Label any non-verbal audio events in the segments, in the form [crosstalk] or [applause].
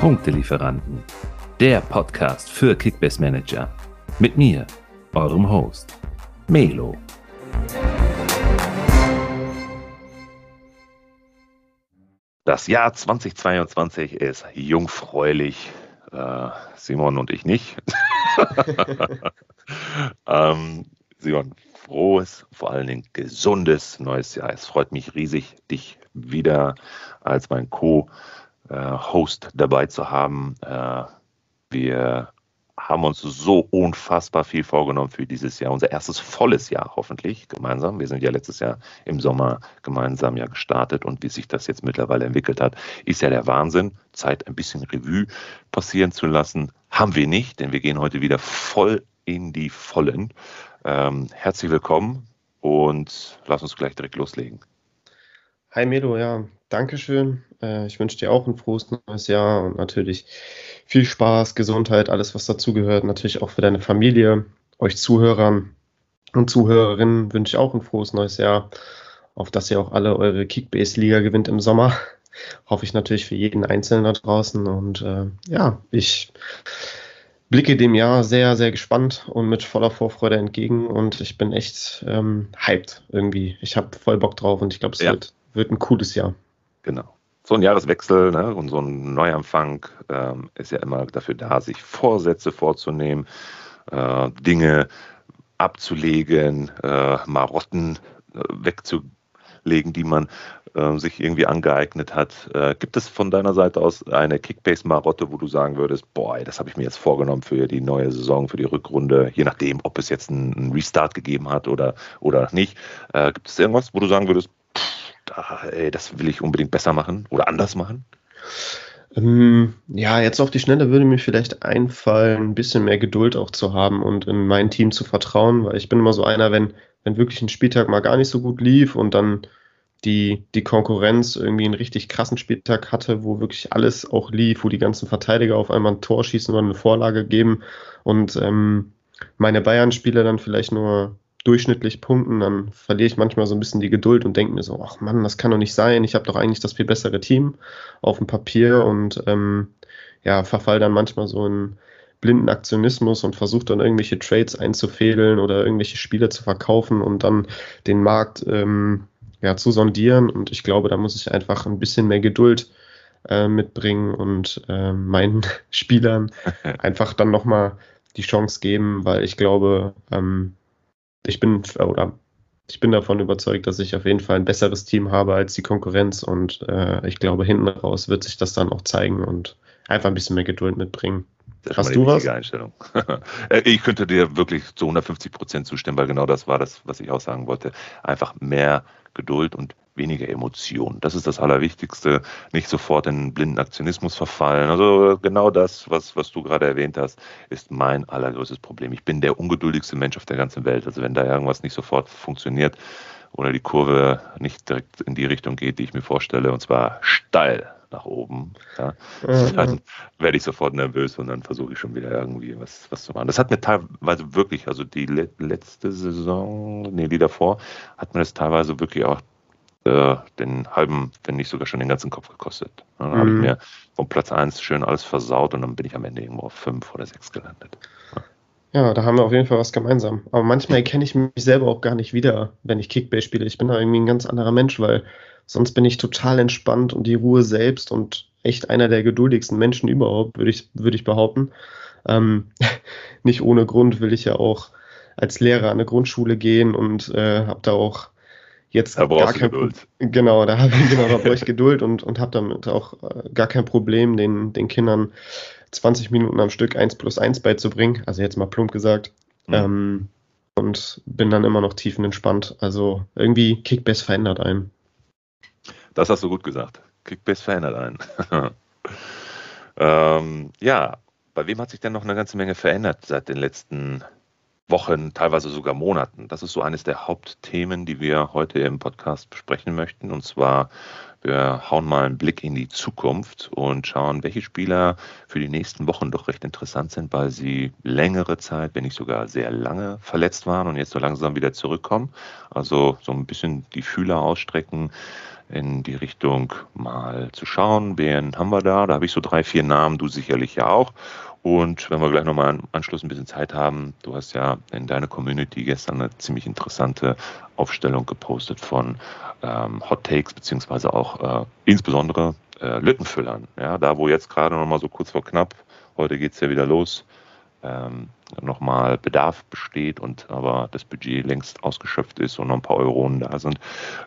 Punktelieferanten, der Podcast für Kickbase Manager. Mit mir, eurem Host, Melo. Das Jahr 2022 ist jungfräulich. Äh, Simon und ich nicht. [laughs] ähm, Simon, frohes, vor allen Dingen gesundes neues Jahr. Es freut mich riesig, dich wieder als mein Co-Host dabei zu haben. Äh, wir haben uns so unfassbar viel vorgenommen für dieses Jahr. Unser erstes volles Jahr hoffentlich gemeinsam. Wir sind ja letztes Jahr im Sommer gemeinsam ja gestartet und wie sich das jetzt mittlerweile entwickelt hat, ist ja der Wahnsinn. Zeit ein bisschen Revue passieren zu lassen. Haben wir nicht, denn wir gehen heute wieder voll in die Vollen. Ähm, herzlich willkommen und lass uns gleich direkt loslegen. Hi Melo, ja, Dankeschön. Äh, ich wünsche dir auch ein frohes neues Jahr und natürlich viel Spaß, Gesundheit, alles, was dazugehört. Natürlich auch für deine Familie, euch Zuhörern und Zuhörerinnen wünsche ich auch ein frohes neues Jahr, auf dass ihr auch alle eure Kickbase-Liga gewinnt im Sommer. [laughs] Hoffe ich natürlich für jeden Einzelnen da draußen. Und äh, ja, ich blicke dem Jahr sehr, sehr gespannt und mit voller Vorfreude entgegen und ich bin echt ähm, hyped irgendwie. Ich habe voll Bock drauf und ich glaube, es ja. wird, wird ein cooles Jahr. Genau. So ein Jahreswechsel ne, und so ein Neuanfang ähm, ist ja immer dafür da, sich Vorsätze vorzunehmen, äh, Dinge abzulegen, äh, Marotten äh, wegzulegen, die man äh, sich irgendwie angeeignet hat. Äh, gibt es von deiner Seite aus eine Kickbase-Marotte, wo du sagen würdest, boah, das habe ich mir jetzt vorgenommen für die neue Saison, für die Rückrunde, je nachdem, ob es jetzt einen, Restart gegeben hat oder, oder nicht. Äh, gibt es irgendwas, wo du sagen würdest, pff, da, ey, das will ich unbedingt besser machen oder anders machen? Ähm, ja, jetzt auf die Schnelle würde mir vielleicht einfallen, ein bisschen mehr Geduld auch zu haben und in mein Team zu vertrauen, weil ich bin immer so einer, wenn, wenn wirklich ein Spieltag mal gar nicht so gut lief und dann die, die Konkurrenz irgendwie einen richtig krassen Spieltag hatte, wo wirklich alles auch lief, wo die ganzen Verteidiger auf einmal ein Tor schießen oder eine Vorlage geben und ähm, meine Bayern-Spieler dann vielleicht nur durchschnittlich punkten, dann verliere ich manchmal so ein bisschen die Geduld und denke mir so, ach Mann, das kann doch nicht sein, ich habe doch eigentlich das viel bessere Team auf dem Papier und ähm, ja, verfall dann manchmal so in blinden Aktionismus und versuche dann irgendwelche Trades einzufädeln oder irgendwelche Spiele zu verkaufen und dann den Markt ähm, ja, zu sondieren. Und ich glaube, da muss ich einfach ein bisschen mehr Geduld äh, mitbringen und äh, meinen [laughs] Spielern [laughs] einfach dann nochmal die Chance geben, weil ich glaube, ähm, ich bin oder ich bin davon überzeugt, dass ich auf jeden Fall ein besseres Team habe als die Konkurrenz und äh, ich glaube, hinten raus wird sich das dann auch zeigen und einfach ein bisschen mehr Geduld mitbringen. Das Hast du was? Einstellung. [laughs] Äh, ich könnte dir wirklich zu 150 Prozent zustimmen, weil genau das war das, was ich auch sagen wollte. Einfach mehr Geduld und weniger Emotion. Das ist das Allerwichtigste. Nicht sofort in blinden Aktionismus verfallen. Also genau das, was, was du gerade erwähnt hast, ist mein allergrößtes Problem. Ich bin der ungeduldigste Mensch auf der ganzen Welt. Also wenn da irgendwas nicht sofort funktioniert oder die Kurve nicht direkt in die Richtung geht, die ich mir vorstelle, und zwar steil nach oben, ja, mhm. dann werde ich sofort nervös und dann versuche ich schon wieder irgendwie was, was zu machen. Das hat mir teilweise wirklich, also die letzte Saison, nee, die davor, hat mir das teilweise wirklich auch äh, den halben, wenn nicht sogar schon den ganzen Kopf gekostet. Dann mhm. habe ich mir vom Platz 1 schön alles versaut und dann bin ich am Ende irgendwo auf 5 oder 6 gelandet. Ja, da haben wir auf jeden Fall was gemeinsam. Aber manchmal erkenne ich mich selber auch gar nicht wieder, wenn ich Kickbase spiele. Ich bin da irgendwie ein ganz anderer Mensch, weil Sonst bin ich total entspannt und die Ruhe selbst und echt einer der geduldigsten Menschen überhaupt, würde ich, würde ich behaupten. Ähm, [laughs] nicht ohne Grund will ich ja auch als Lehrer an eine Grundschule gehen und äh, habe da auch jetzt da gar kein Geduld. Genau, da habe ich genau, da brauche ich Geduld und, und habe damit auch äh, gar kein Problem, den, den Kindern 20 Minuten am Stück 1 plus 1 beizubringen. Also jetzt mal plump gesagt. Mhm. Ähm, und bin dann immer noch tiefenentspannt. Also irgendwie Kickbase verändert einen. Das hast du gut gesagt. Kickbase verändert einen. [laughs] ähm, ja, bei wem hat sich denn noch eine ganze Menge verändert seit den letzten Wochen, teilweise sogar Monaten? Das ist so eines der Hauptthemen, die wir heute im Podcast besprechen möchten. Und zwar, wir hauen mal einen Blick in die Zukunft und schauen, welche Spieler für die nächsten Wochen doch recht interessant sind, weil sie längere Zeit, wenn nicht sogar sehr lange verletzt waren und jetzt so langsam wieder zurückkommen. Also so ein bisschen die Fühler ausstrecken in die Richtung mal zu schauen, wen haben wir da. Da habe ich so drei, vier Namen, du sicherlich ja auch. Und wenn wir gleich nochmal im Anschluss ein bisschen Zeit haben, du hast ja in deiner Community gestern eine ziemlich interessante Aufstellung gepostet von ähm, Hot Takes, beziehungsweise auch äh, insbesondere äh, Lückenfüllern. Ja, da wo jetzt gerade nochmal so kurz vor knapp, heute geht es ja wieder los, ähm, nochmal Bedarf besteht und aber das Budget längst ausgeschöpft ist und noch ein paar Euronen da sind,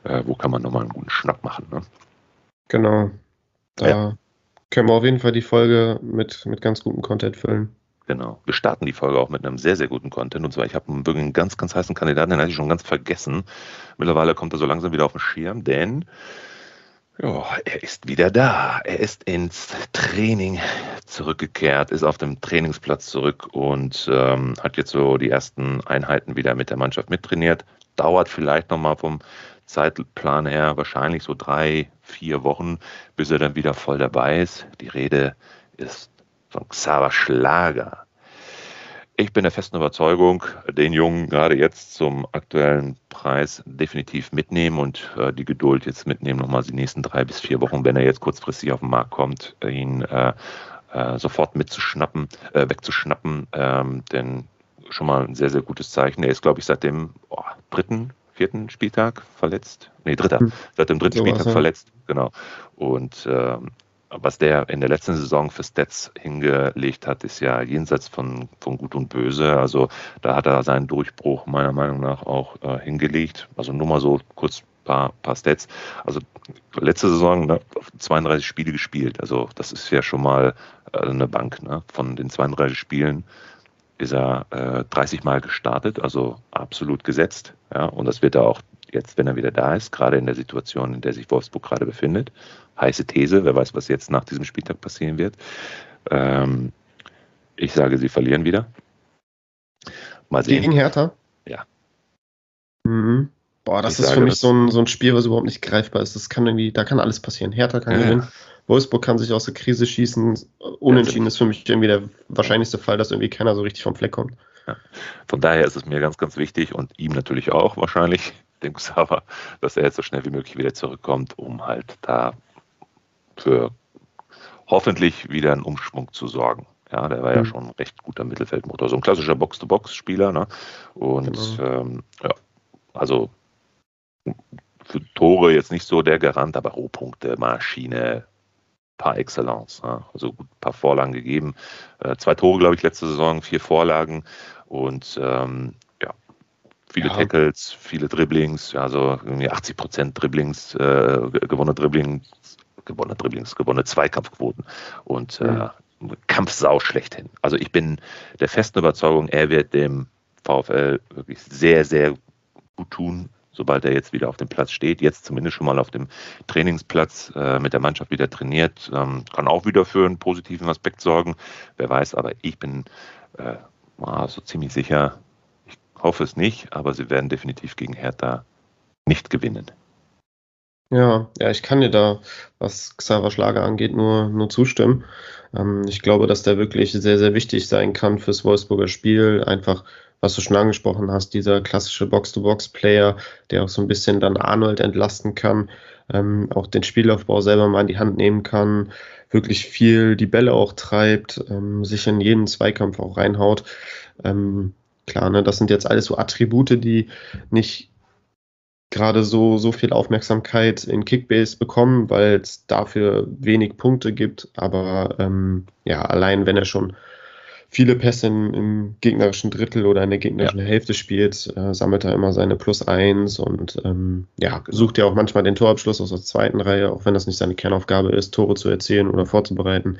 äh, wo kann man nochmal einen guten Schnapp machen. Ne? Genau. Da ja. Können wir auf jeden Fall die Folge mit, mit ganz gutem Content füllen. Genau. Wir starten die Folge auch mit einem sehr, sehr guten Content. Und zwar, ich habe einen wirklich ganz, ganz heißen Kandidaten, den hatte ich schon ganz vergessen. Mittlerweile kommt er so langsam wieder auf den Schirm, denn ja, er ist wieder da. Er ist ins Training zurückgekehrt, ist auf dem Trainingsplatz zurück und ähm, hat jetzt so die ersten Einheiten wieder mit der Mannschaft mittrainiert. Dauert vielleicht nochmal vom Zeitplan her wahrscheinlich so drei, vier Wochen, bis er dann wieder voll dabei ist. Die Rede ist von Xaver Schlager. Ich bin der festen Überzeugung, den Jungen gerade jetzt zum aktuellen Preis definitiv mitnehmen und äh, die Geduld jetzt mitnehmen, nochmal die nächsten drei bis vier Wochen, wenn er jetzt kurzfristig auf den Markt kommt, ihn äh, äh, sofort mitzuschnappen, äh, wegzuschnappen, ähm, denn schon mal ein sehr, sehr gutes Zeichen. Er ist, glaube ich, seit dem oh, dritten, vierten Spieltag verletzt. Nee, dritter. Hm. Seit dem dritten so Spieltag verletzt, genau. Und ähm, was der in der letzten Saison für Stats hingelegt hat, ist ja jenseits von, von Gut und Böse. Also da hat er seinen Durchbruch meiner Meinung nach auch äh, hingelegt. Also nur mal so kurz ein paar, paar Stats. Also letzte Saison ne, 32 Spiele gespielt. Also das ist ja schon mal äh, eine Bank. Ne? Von den 32 Spielen ist er äh, 30 Mal gestartet, also absolut gesetzt. Ja? Und das wird er auch jetzt, wenn er wieder da ist, gerade in der Situation, in der sich Wolfsburg gerade befindet. Heiße These, wer weiß, was jetzt nach diesem Spieltag passieren wird. Ähm, ich sage, sie verlieren wieder. Mal sehen. Gegen Hertha? Ja. Mhm. Boah, das ich ist sage, für mich so ein, so ein Spiel, was überhaupt nicht greifbar ist. Das kann irgendwie, da kann alles passieren. Hertha kann ja. gewinnen. Wolfsburg kann sich aus der Krise schießen. Unentschieden ist für mich irgendwie der wahrscheinlichste Fall, dass irgendwie keiner so richtig vom Fleck kommt. Ja. Von daher ist es mir ganz, ganz wichtig und ihm natürlich auch wahrscheinlich, [laughs] dem Xaver, dass er jetzt so schnell wie möglich wieder zurückkommt, um halt da für hoffentlich wieder einen Umschwung zu sorgen. Ja, der war mhm. ja schon ein recht guter Mittelfeldmotor, so ein klassischer Box-to-Box-Spieler. Ne? Und genau. ähm, ja, also für Tore jetzt nicht so der Garant, aber Rohpunkte, Maschine, par excellence. Ja? Also gut, ein paar Vorlagen gegeben. Äh, zwei Tore, glaube ich, letzte Saison, vier Vorlagen und ähm, viele ja. Tackles, viele Dribblings, also irgendwie 80 Prozent Dribblings, äh, gewonnene Dribblings, gewonnene Dribblings, gewonnene Zweikampfquoten und äh. Kampfsau schlechthin. Also ich bin der festen Überzeugung, er wird dem VfL wirklich sehr, sehr gut tun, sobald er jetzt wieder auf dem Platz steht. Jetzt zumindest schon mal auf dem Trainingsplatz äh, mit der Mannschaft wieder trainiert. Ähm, kann auch wieder für einen positiven Aspekt sorgen. Wer weiß, aber ich bin äh, so ziemlich sicher, hoffe es nicht, aber sie werden definitiv gegen Hertha nicht gewinnen. Ja, ja, ich kann dir da, was Xaver Schlager angeht, nur, nur zustimmen. Ähm, ich glaube, dass der wirklich sehr, sehr wichtig sein kann fürs Wolfsburger Spiel. Einfach, was du schon angesprochen hast, dieser klassische Box-to-Box-Player, der auch so ein bisschen dann Arnold entlasten kann, ähm, auch den Spielaufbau selber mal in die Hand nehmen kann, wirklich viel die Bälle auch treibt, ähm, sich in jeden Zweikampf auch reinhaut. Ähm, Klar, ne, das sind jetzt alles so Attribute, die nicht gerade so, so viel Aufmerksamkeit in Kickbase bekommen, weil es dafür wenig Punkte gibt. Aber ähm, ja, allein wenn er schon viele Pässe im, im gegnerischen Drittel oder in der gegnerischen ja. Hälfte spielt, äh, sammelt er immer seine Plus 1 und ähm, ja, sucht ja auch manchmal den Torabschluss aus der zweiten Reihe, auch wenn das nicht seine Kernaufgabe ist, Tore zu erzielen oder vorzubereiten,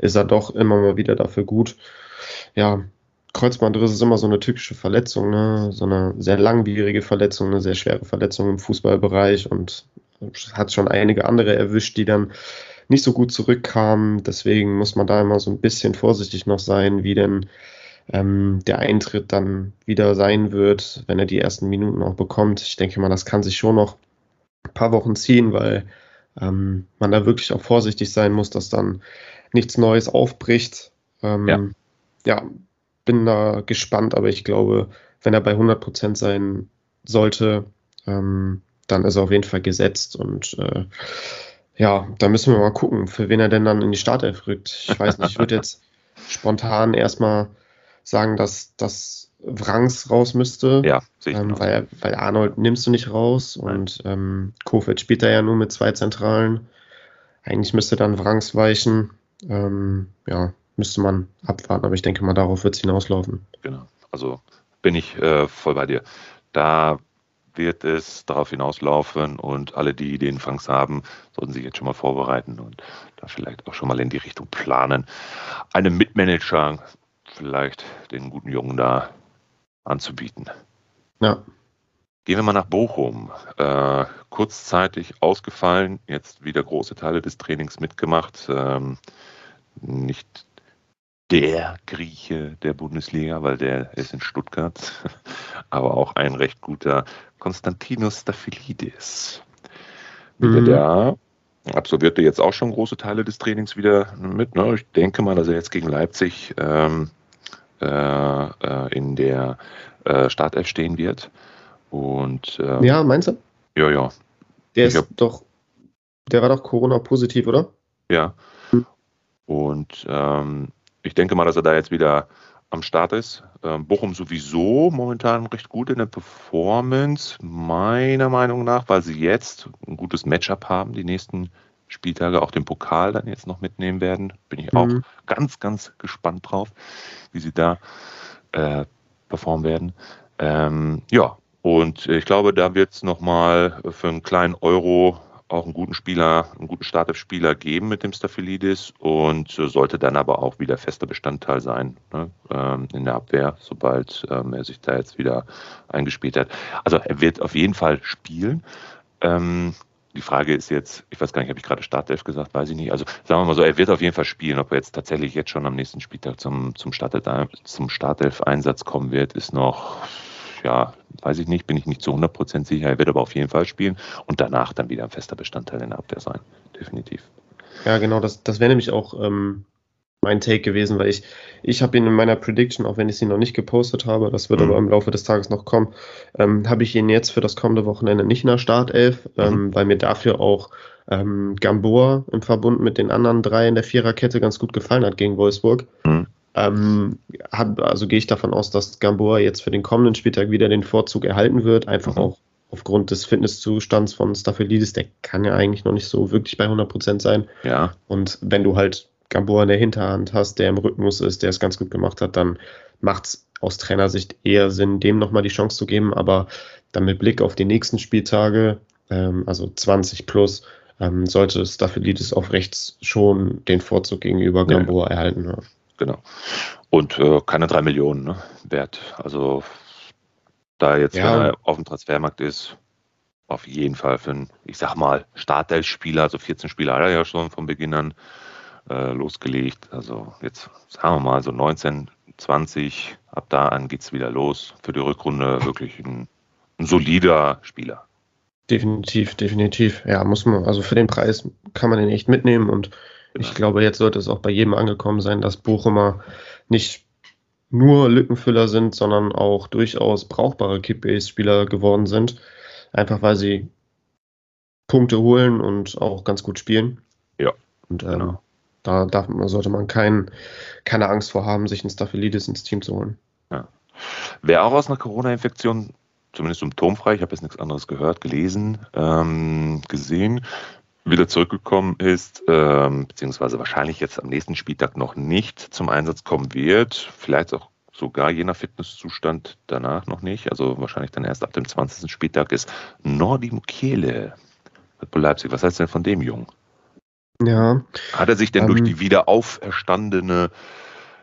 ist er doch immer mal wieder dafür gut. Ja, Kreuzbandriss ist immer so eine typische Verletzung, ne? so eine sehr langwierige Verletzung, eine sehr schwere Verletzung im Fußballbereich und hat schon einige andere erwischt, die dann nicht so gut zurückkamen. Deswegen muss man da immer so ein bisschen vorsichtig noch sein, wie denn ähm, der Eintritt dann wieder sein wird, wenn er die ersten Minuten auch bekommt. Ich denke mal, das kann sich schon noch ein paar Wochen ziehen, weil ähm, man da wirklich auch vorsichtig sein muss, dass dann nichts Neues aufbricht. Ähm, ja. ja, bin da gespannt, aber ich glaube, wenn er bei 100 Prozent sein sollte, ähm, dann ist er auf jeden Fall gesetzt und äh, ja, da müssen wir mal gucken, für wen er denn dann in die Startelf rückt. Ich weiß nicht, ich würde jetzt [laughs] spontan erstmal sagen, dass, dass Wrangs raus müsste. Ja, ähm, weil, weil Arnold nimmst du nicht raus Nein. und ähm, Kofeld spielt da ja nur mit zwei Zentralen. Eigentlich müsste dann Wrangs weichen. Ähm, ja, müsste man abwarten, aber ich denke mal, darauf wird es hinauslaufen. Genau, also bin ich äh, voll bei dir. Da wird es darauf hinauslaufen und alle, die den Fangs haben, sollten sich jetzt schon mal vorbereiten und da vielleicht auch schon mal in die Richtung planen, einem Mitmanager vielleicht den guten Jungen da anzubieten. Ja. Gehen wir mal nach Bochum. Äh, kurzzeitig ausgefallen, jetzt wieder große Teile des Trainings mitgemacht. Ähm, nicht der Grieche der Bundesliga, weil der ist in Stuttgart, [laughs] aber auch ein recht guter Konstantinos Staphylidis. Wieder mhm. da, absolvierte jetzt auch schon große Teile des Trainings wieder mit. Ne? Ich denke mal, dass er jetzt gegen Leipzig ähm, äh, äh, in der äh, Startelf stehen wird. Und, ähm, ja, meinst du? Ja, ja. Der ich ist hab, doch, der war doch Corona-positiv, oder? Ja. Hm. Und ähm, ich denke mal, dass er da jetzt wieder am Start ist. Ähm, Bochum sowieso momentan recht gut in der Performance, meiner Meinung nach, weil sie jetzt ein gutes Matchup haben, die nächsten Spieltage auch den Pokal dann jetzt noch mitnehmen werden. Bin ich auch mhm. ganz, ganz gespannt drauf, wie sie da äh, performen werden. Ähm, ja, und ich glaube, da wird es nochmal für einen kleinen Euro auch einen guten Spieler, einen guten Startup-Spieler geben mit dem Staphylidis und sollte dann aber auch wieder fester Bestandteil sein ne, ähm, in der Abwehr, sobald ähm, er sich da jetzt wieder eingespielt hat. Also er wird auf jeden Fall spielen. Ähm, die Frage ist jetzt, ich weiß gar nicht, habe ich gerade Startelf gesagt, weiß ich nicht. Also sagen wir mal so, er wird auf jeden Fall spielen. Ob er jetzt tatsächlich jetzt schon am nächsten Spieltag zum, zum, Startelf, zum Startelf-Einsatz kommen wird, ist noch ja, weiß ich nicht, bin ich nicht zu 100% sicher. Er wird aber auf jeden Fall spielen und danach dann wieder ein fester Bestandteil in der Abwehr sein. Definitiv. Ja, genau, das, das wäre nämlich auch ähm, mein Take gewesen, weil ich, ich habe ihn in meiner Prediction, auch wenn ich sie noch nicht gepostet habe, das wird mhm. aber im Laufe des Tages noch kommen, ähm, habe ich ihn jetzt für das kommende Wochenende nicht in der Startelf, mhm. ähm, weil mir dafür auch ähm, Gamboa im Verbund mit den anderen drei in der Viererkette ganz gut gefallen hat gegen Wolfsburg. Mhm. Ähm, hab, also gehe ich davon aus, dass Gamboa jetzt für den kommenden Spieltag wieder den Vorzug erhalten wird, einfach mhm. auch aufgrund des Fitnesszustands von Staphylidis, der kann ja eigentlich noch nicht so wirklich bei 100% sein. Ja. Und wenn du halt Gamboa in der Hinterhand hast, der im Rhythmus ist, der es ganz gut gemacht hat, dann macht es aus Trainersicht eher Sinn, dem nochmal die Chance zu geben. Aber dann mit Blick auf die nächsten Spieltage, ähm, also 20 plus, ähm, sollte Staphylidis auf rechts schon den Vorzug gegenüber Gamboa ja. erhalten. Ja genau. Und äh, keine drei Millionen ne, wert. Also da jetzt, ja. wenn er auf dem Transfermarkt ist, auf jeden Fall für einen, ich sag mal, Startelf-Spieler, also 14 Spieler hat er ja schon von Beginn an äh, losgelegt. Also jetzt sagen wir mal so 19, 20, ab da an geht es wieder los. Für die Rückrunde wirklich ein, ein solider Spieler. Definitiv, definitiv. Ja, muss man, also für den Preis kann man den echt mitnehmen und Genau. Ich glaube, jetzt sollte es auch bei jedem angekommen sein, dass Bochumer nicht nur Lückenfüller sind, sondern auch durchaus brauchbare Kickbase-Spieler geworden sind. Einfach weil sie Punkte holen und auch ganz gut spielen. Ja. Und ähm, genau. da darf, sollte man kein, keine Angst vor haben, sich einen Staphylidis ins Team zu holen. Ja. Wer auch aus einer Corona-Infektion zumindest symptomfrei, ich habe jetzt nichts anderes gehört, gelesen, ähm, gesehen, wieder zurückgekommen ist, ähm, beziehungsweise wahrscheinlich jetzt am nächsten Spieltag noch nicht zum Einsatz kommen wird, vielleicht auch sogar je nach Fitnesszustand danach noch nicht, also wahrscheinlich dann erst ab dem 20. Spieltag ist Nordi Mukiele bei Leipzig. Was heißt denn von dem Jungen? Ja. Hat er sich denn ähm, durch die wieder auferstandene äh,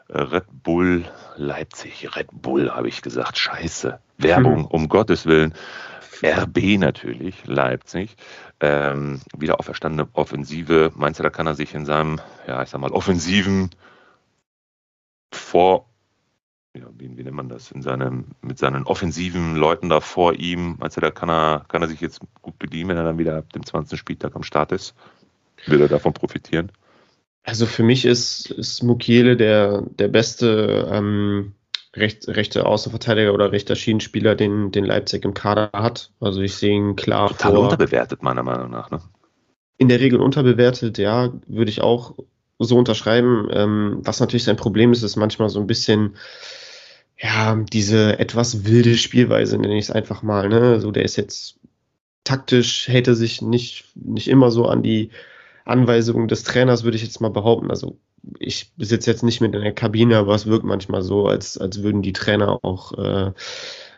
Red Bull Leipzig, Red Bull habe ich gesagt, scheiße, Werbung, um Gottes Willen, RB natürlich, Leipzig, ähm, wieder auferstandene Offensive. Meinst du, da kann er sich in seinem, ja, ich sag mal, offensiven Vor, ja, wie, wie nennt man das, in seinem, mit seinen offensiven Leuten da vor ihm, meinst du, da kann er, kann er sich jetzt gut bedienen, wenn er dann wieder ab dem 20. Spieltag am Start ist? Will er davon profitieren? Also für mich ist, ist Mukiele der, der beste ähm, recht, rechter Außenverteidiger oder rechter Schienenspieler, den, den Leipzig im Kader hat. Also ich sehe ihn klar Total vor. unterbewertet, meiner Meinung nach. Ne? In der Regel unterbewertet, ja, würde ich auch so unterschreiben. Ähm, was natürlich sein Problem ist, ist manchmal so ein bisschen, ja, diese etwas wilde Spielweise, nenne ich es einfach mal. Ne? So, der ist jetzt taktisch, hält er sich nicht, nicht immer so an die Anweisungen des Trainers, würde ich jetzt mal behaupten. Also ich sitze jetzt nicht mit in der Kabine, aber es wirkt manchmal so, als, als würden die Trainer auch äh,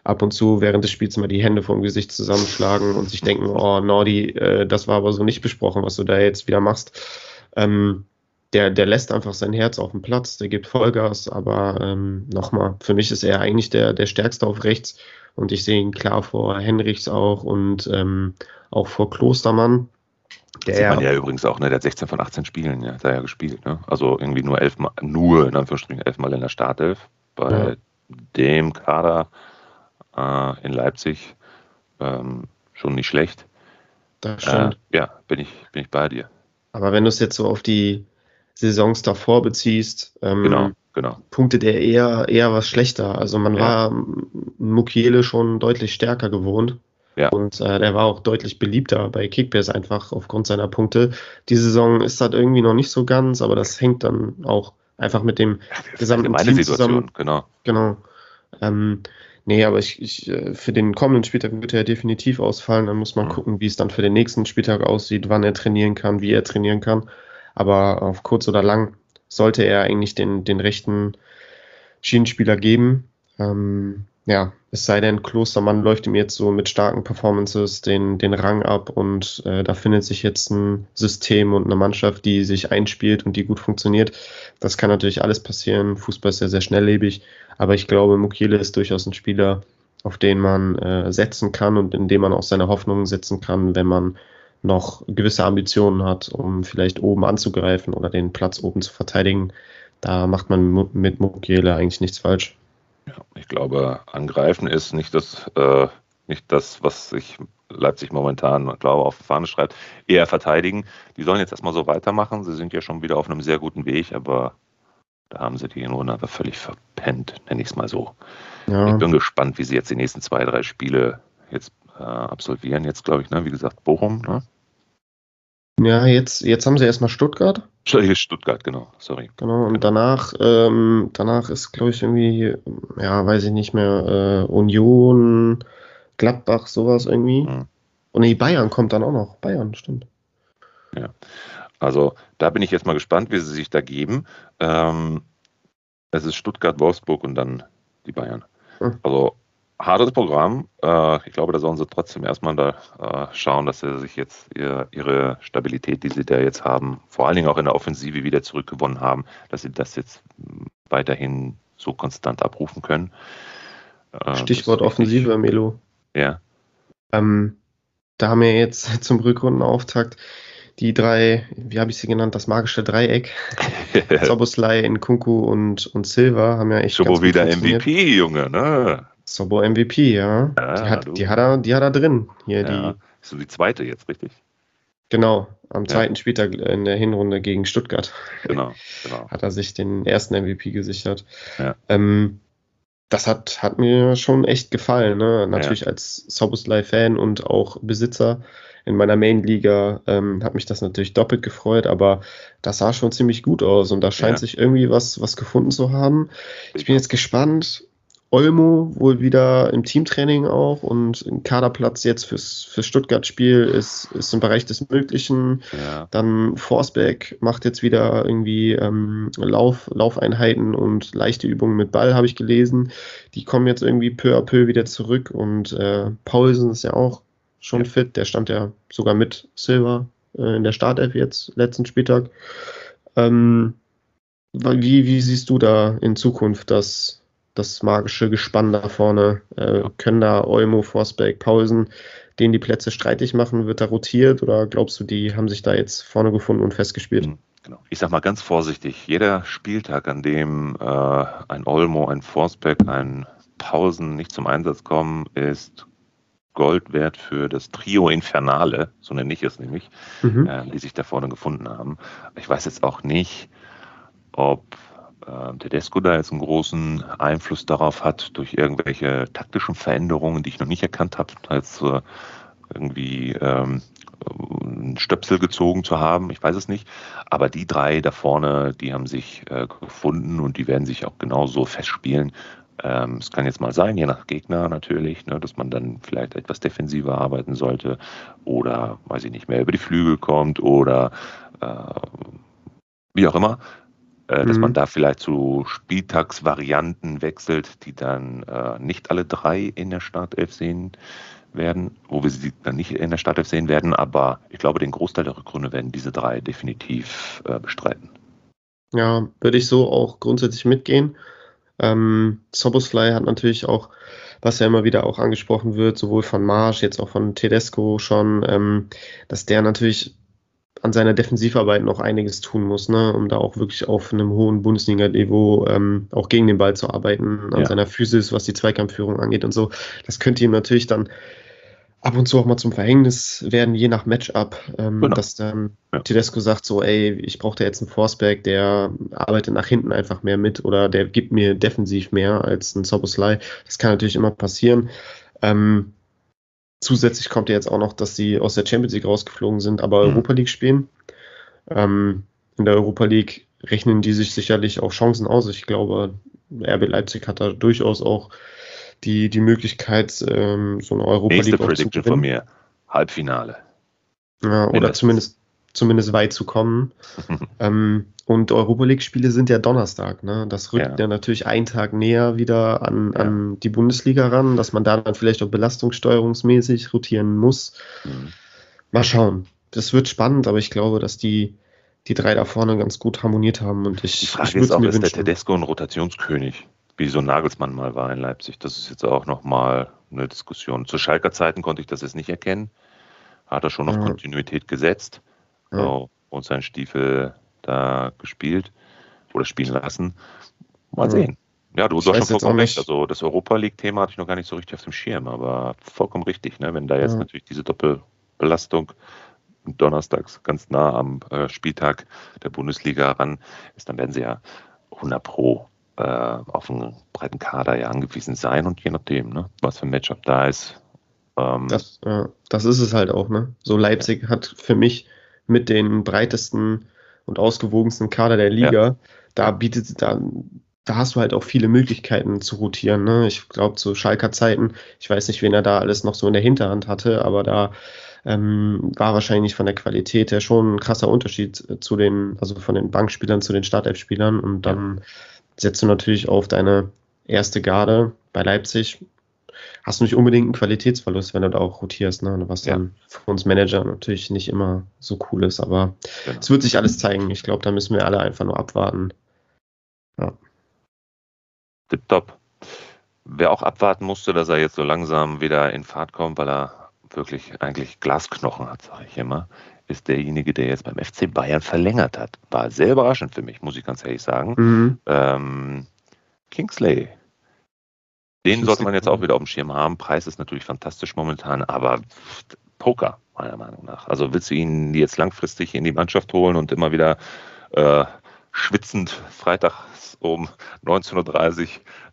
ab und zu während des Spiels mal die Hände vom Gesicht zusammenschlagen und sich denken, [laughs] oh Nordi, äh, das war aber so nicht besprochen, was du da jetzt wieder machst. Ähm, der, der lässt einfach sein Herz auf dem Platz, der gibt Vollgas, aber ähm, nochmal, für mich ist er eigentlich der, der Stärkste auf rechts und ich sehe ihn klar vor Henrichs auch und ähm, auch vor Klostermann. Der sieht man ja übrigens auch, ne? Der hat 16 von 18 Spielen, ja, da ja gespielt, ne? Also irgendwie nur elfmal, nur in Anführungsstrichen elfmal in der Startelf. Bei ja. dem Kader äh, in Leipzig ähm, schon nicht schlecht. Das stimmt. Äh, ja, bin ich, bin ich bei dir. Aber wenn du es jetzt so auf die Saisons davor beziehst, ähm, genau, genau. punktet er eher, eher was schlechter. Also man ja. war Mukiele schon deutlich stärker gewohnt. Ja. Und äh, der war auch deutlich beliebter bei Kickbase einfach aufgrund seiner Punkte. Die Saison ist halt irgendwie noch nicht so ganz, aber das hängt dann auch einfach mit dem ja, gesamten Team Situation, zusammen. Genau. Genau. Ähm, nee, aber ich, ich, äh, für den kommenden Spieltag wird er definitiv ausfallen. Dann muss man mhm. gucken, wie es dann für den nächsten Spieltag aussieht, wann er trainieren kann, wie er trainieren kann. Aber auf kurz oder lang sollte er eigentlich den, den rechten Schienenspieler geben. Ähm, ja, es sei denn, Klostermann läuft ihm jetzt so mit starken Performances den, den Rang ab und äh, da findet sich jetzt ein System und eine Mannschaft, die sich einspielt und die gut funktioniert. Das kann natürlich alles passieren. Fußball ist ja sehr schnelllebig, aber ich glaube, Mukiele ist durchaus ein Spieler, auf den man äh, setzen kann und in dem man auch seine Hoffnungen setzen kann, wenn man noch gewisse Ambitionen hat, um vielleicht oben anzugreifen oder den Platz oben zu verteidigen. Da macht man mit Mukiele eigentlich nichts falsch. Ja, ich glaube, angreifen ist nicht das, äh, nicht das, was sich Leipzig momentan, glaube auf die Fahne schreibt. Eher verteidigen. Die sollen jetzt erstmal so weitermachen. Sie sind ja schon wieder auf einem sehr guten Weg, aber da haben sie die Runde aber völlig verpennt, nenne ich es mal so. Ja. Ich bin gespannt, wie sie jetzt die nächsten zwei, drei Spiele jetzt äh, absolvieren. Jetzt glaube ich, ne, wie gesagt, Bochum, ne? Ja, jetzt, jetzt haben sie erstmal Stuttgart. Stuttgart, genau, sorry. Genau, und danach, ähm, danach ist, glaube ich, irgendwie, ja, weiß ich nicht mehr, äh, Union, Gladbach, sowas irgendwie. Mhm. Und die Bayern kommt dann auch noch. Bayern, stimmt. Ja. Also da bin ich jetzt mal gespannt, wie sie sich da geben. Ähm, es ist Stuttgart, Wolfsburg und dann die Bayern. Mhm. Also hartes Programm. Äh, ich glaube, da sollen sie trotzdem erstmal da äh, schauen, dass sie sich jetzt ihr, ihre Stabilität, die sie da jetzt haben, vor allen Dingen auch in der Offensive wieder zurückgewonnen haben, dass sie das jetzt weiterhin so konstant abrufen können. Äh, Stichwort Offensive, Melo. Ja. Ähm, da haben wir jetzt [laughs] zum Rückrundenauftakt die drei, wie habe ich sie genannt, das magische Dreieck. [laughs] Soboslai, Nkunku und, und Silva haben ja echt. Schon wieder MVP, Junge, ne? Sobo MVP, ja. ja die, hat, die, hat er, die hat er drin. Hier ja. die, so die zweite jetzt, richtig? Genau, am zweiten ja. Spieltag in der Hinrunde gegen Stuttgart. Genau, [laughs] genau. Hat er sich den ersten MVP gesichert. Ja. Ähm, das hat, hat mir schon echt gefallen. Ne? Natürlich ja. als Soboslai-Fan und auch Besitzer in meiner Main-Liga ähm, hat mich das natürlich doppelt gefreut, aber das sah schon ziemlich gut aus und da scheint sich irgendwie was, was gefunden zu haben. Ich bin jetzt gespannt, Olmo wohl wieder im Teamtraining auch und ein Kaderplatz jetzt fürs, fürs Stuttgart-Spiel ist, ist im Bereich des Möglichen. Ja. Dann Forsberg macht jetzt wieder irgendwie ähm, Lauf, Laufeinheiten und leichte Übungen mit Ball, habe ich gelesen. Die kommen jetzt irgendwie peu à peu wieder zurück und äh, Paulsen ist ja auch schon ja. fit. Der stand ja sogar mit Silver äh, in der Startelf jetzt, letzten Spieltag. Ähm, wie, wie siehst du da in Zukunft das? Das magische Gespann da vorne. Äh, können da Olmo, Forsberg, Paulsen denen die Plätze streitig machen? Wird da rotiert oder glaubst du, die haben sich da jetzt vorne gefunden und festgespielt? Mhm, genau. Ich sag mal ganz vorsichtig, jeder Spieltag, an dem äh, ein Olmo, ein Forsberg, ein Pausen nicht zum Einsatz kommen, ist Gold wert für das Trio Infernale, so nenne ich es nämlich, mhm. äh, die sich da vorne gefunden haben. Ich weiß jetzt auch nicht, ob äh, Tedesco da jetzt einen großen Einfluss darauf hat durch irgendwelche taktischen Veränderungen, die ich noch nicht erkannt habe, als äh, irgendwie ähm, einen Stöpsel gezogen zu haben. Ich weiß es nicht. Aber die drei da vorne, die haben sich äh, gefunden und die werden sich auch genauso festspielen. Ähm, es kann jetzt mal sein, je nach Gegner natürlich, ne, dass man dann vielleicht etwas defensiver arbeiten sollte oder, weiß ich nicht, mehr über die Flügel kommt oder äh, wie auch immer äh, dass mhm. man da vielleicht zu Spieltagsvarianten wechselt, die dann äh, nicht alle drei in der Startelf sehen werden, wo wir sie dann nicht in der Startelf sehen werden, aber ich glaube, den Großteil der Rückrunde werden diese drei definitiv äh, bestreiten. Ja, würde ich so auch grundsätzlich mitgehen. Ähm, Soboslai hat natürlich auch, was ja immer wieder auch angesprochen wird, sowohl von Marsch, jetzt auch von Tedesco schon, ähm, dass der natürlich an seiner Defensivarbeit noch einiges tun muss, ne, um da auch wirklich auf einem hohen Bundesliga-Niveau ähm, auch gegen den Ball zu arbeiten, an ja. seiner Physis, was die Zweikampfführung angeht und so. Das könnte ihm natürlich dann ab und zu auch mal zum Verhängnis werden, je nach Matchup, ähm, genau. dass dann ja. Tedesco sagt so, ey, ich brauche da jetzt einen Forceback, der arbeitet nach hinten einfach mehr mit oder der gibt mir defensiv mehr als ein Soboslai. Das kann natürlich immer passieren. Ähm, Zusätzlich kommt ja jetzt auch noch, dass sie aus der Champions League rausgeflogen sind, aber mhm. Europa League spielen. Ähm, in der Europa League rechnen die sich sicherlich auch Chancen aus. Ich glaube, RB Leipzig hat da durchaus auch die, die Möglichkeit, ähm, so eine Europa Nächste League Prediction von mir. Halbfinale. Ja, oder zumindest zumindest weit zu kommen. [laughs] ähm, und Europa League-Spiele sind ja Donnerstag. Ne? Das rückt ja. ja natürlich einen Tag näher wieder an, ja. an die Bundesliga ran, dass man da dann vielleicht auch belastungssteuerungsmäßig rotieren muss. Mhm. Mal schauen. Das wird spannend, aber ich glaube, dass die, die drei da vorne ganz gut harmoniert haben. Und ich, die Frage ich ist auch, ist der Tedesco ein Rotationskönig? Wie so Nagelsmann mal war in Leipzig. Das ist jetzt auch nochmal eine Diskussion. Zu Schalker Zeiten konnte ich das jetzt nicht erkennen. Hat er schon auf ja. Kontinuität gesetzt ja. und seinen Stiefel da gespielt oder spielen lassen. Mal ja. sehen. Ja, du, hast schon vollkommen recht. Also das Europa League-Thema hatte ich noch gar nicht so richtig auf dem Schirm, aber vollkommen richtig, ne? Wenn da jetzt ja. natürlich diese Doppelbelastung donnerstags ganz nah am äh, Spieltag der Bundesliga ran ist, dann werden sie ja 100 Pro äh, auf einen breiten Kader ja angewiesen sein und je nachdem, ne, was für ein Matchup da ist. Ähm, das, äh, das ist es halt auch, ne? So Leipzig hat für mich mit den breitesten und ausgewogensten Kader der Liga. Ja. Da bietet, da, da hast du halt auch viele Möglichkeiten zu rotieren. Ne? Ich glaube, zu Schalker Zeiten, ich weiß nicht, wen er da alles noch so in der Hinterhand hatte, aber da ähm, war wahrscheinlich von der Qualität her schon ein krasser Unterschied zu den, also von den Bankspielern zu den Startelf-Spielern. Und dann setzt du natürlich auf deine erste Garde bei Leipzig hast du nicht unbedingt einen Qualitätsverlust, wenn du da auch rotierst, ne? was ja. dann für uns Manager natürlich nicht immer so cool ist. Aber genau. es wird sich alles zeigen. Ich glaube, da müssen wir alle einfach nur abwarten. Ja. Tipptopp. Wer auch abwarten musste, dass er jetzt so langsam wieder in Fahrt kommt, weil er wirklich eigentlich Glasknochen hat, sage ich immer, ist derjenige, der jetzt beim FC Bayern verlängert hat. War sehr überraschend für mich, muss ich ganz ehrlich sagen. Mhm. Ähm, Kingsley den sollte man jetzt auch wieder auf dem Schirm haben. Preis ist natürlich fantastisch momentan, aber Poker, meiner Meinung nach. Also willst du ihn jetzt langfristig in die Mannschaft holen und immer wieder äh, schwitzend freitags um 19.30 Uhr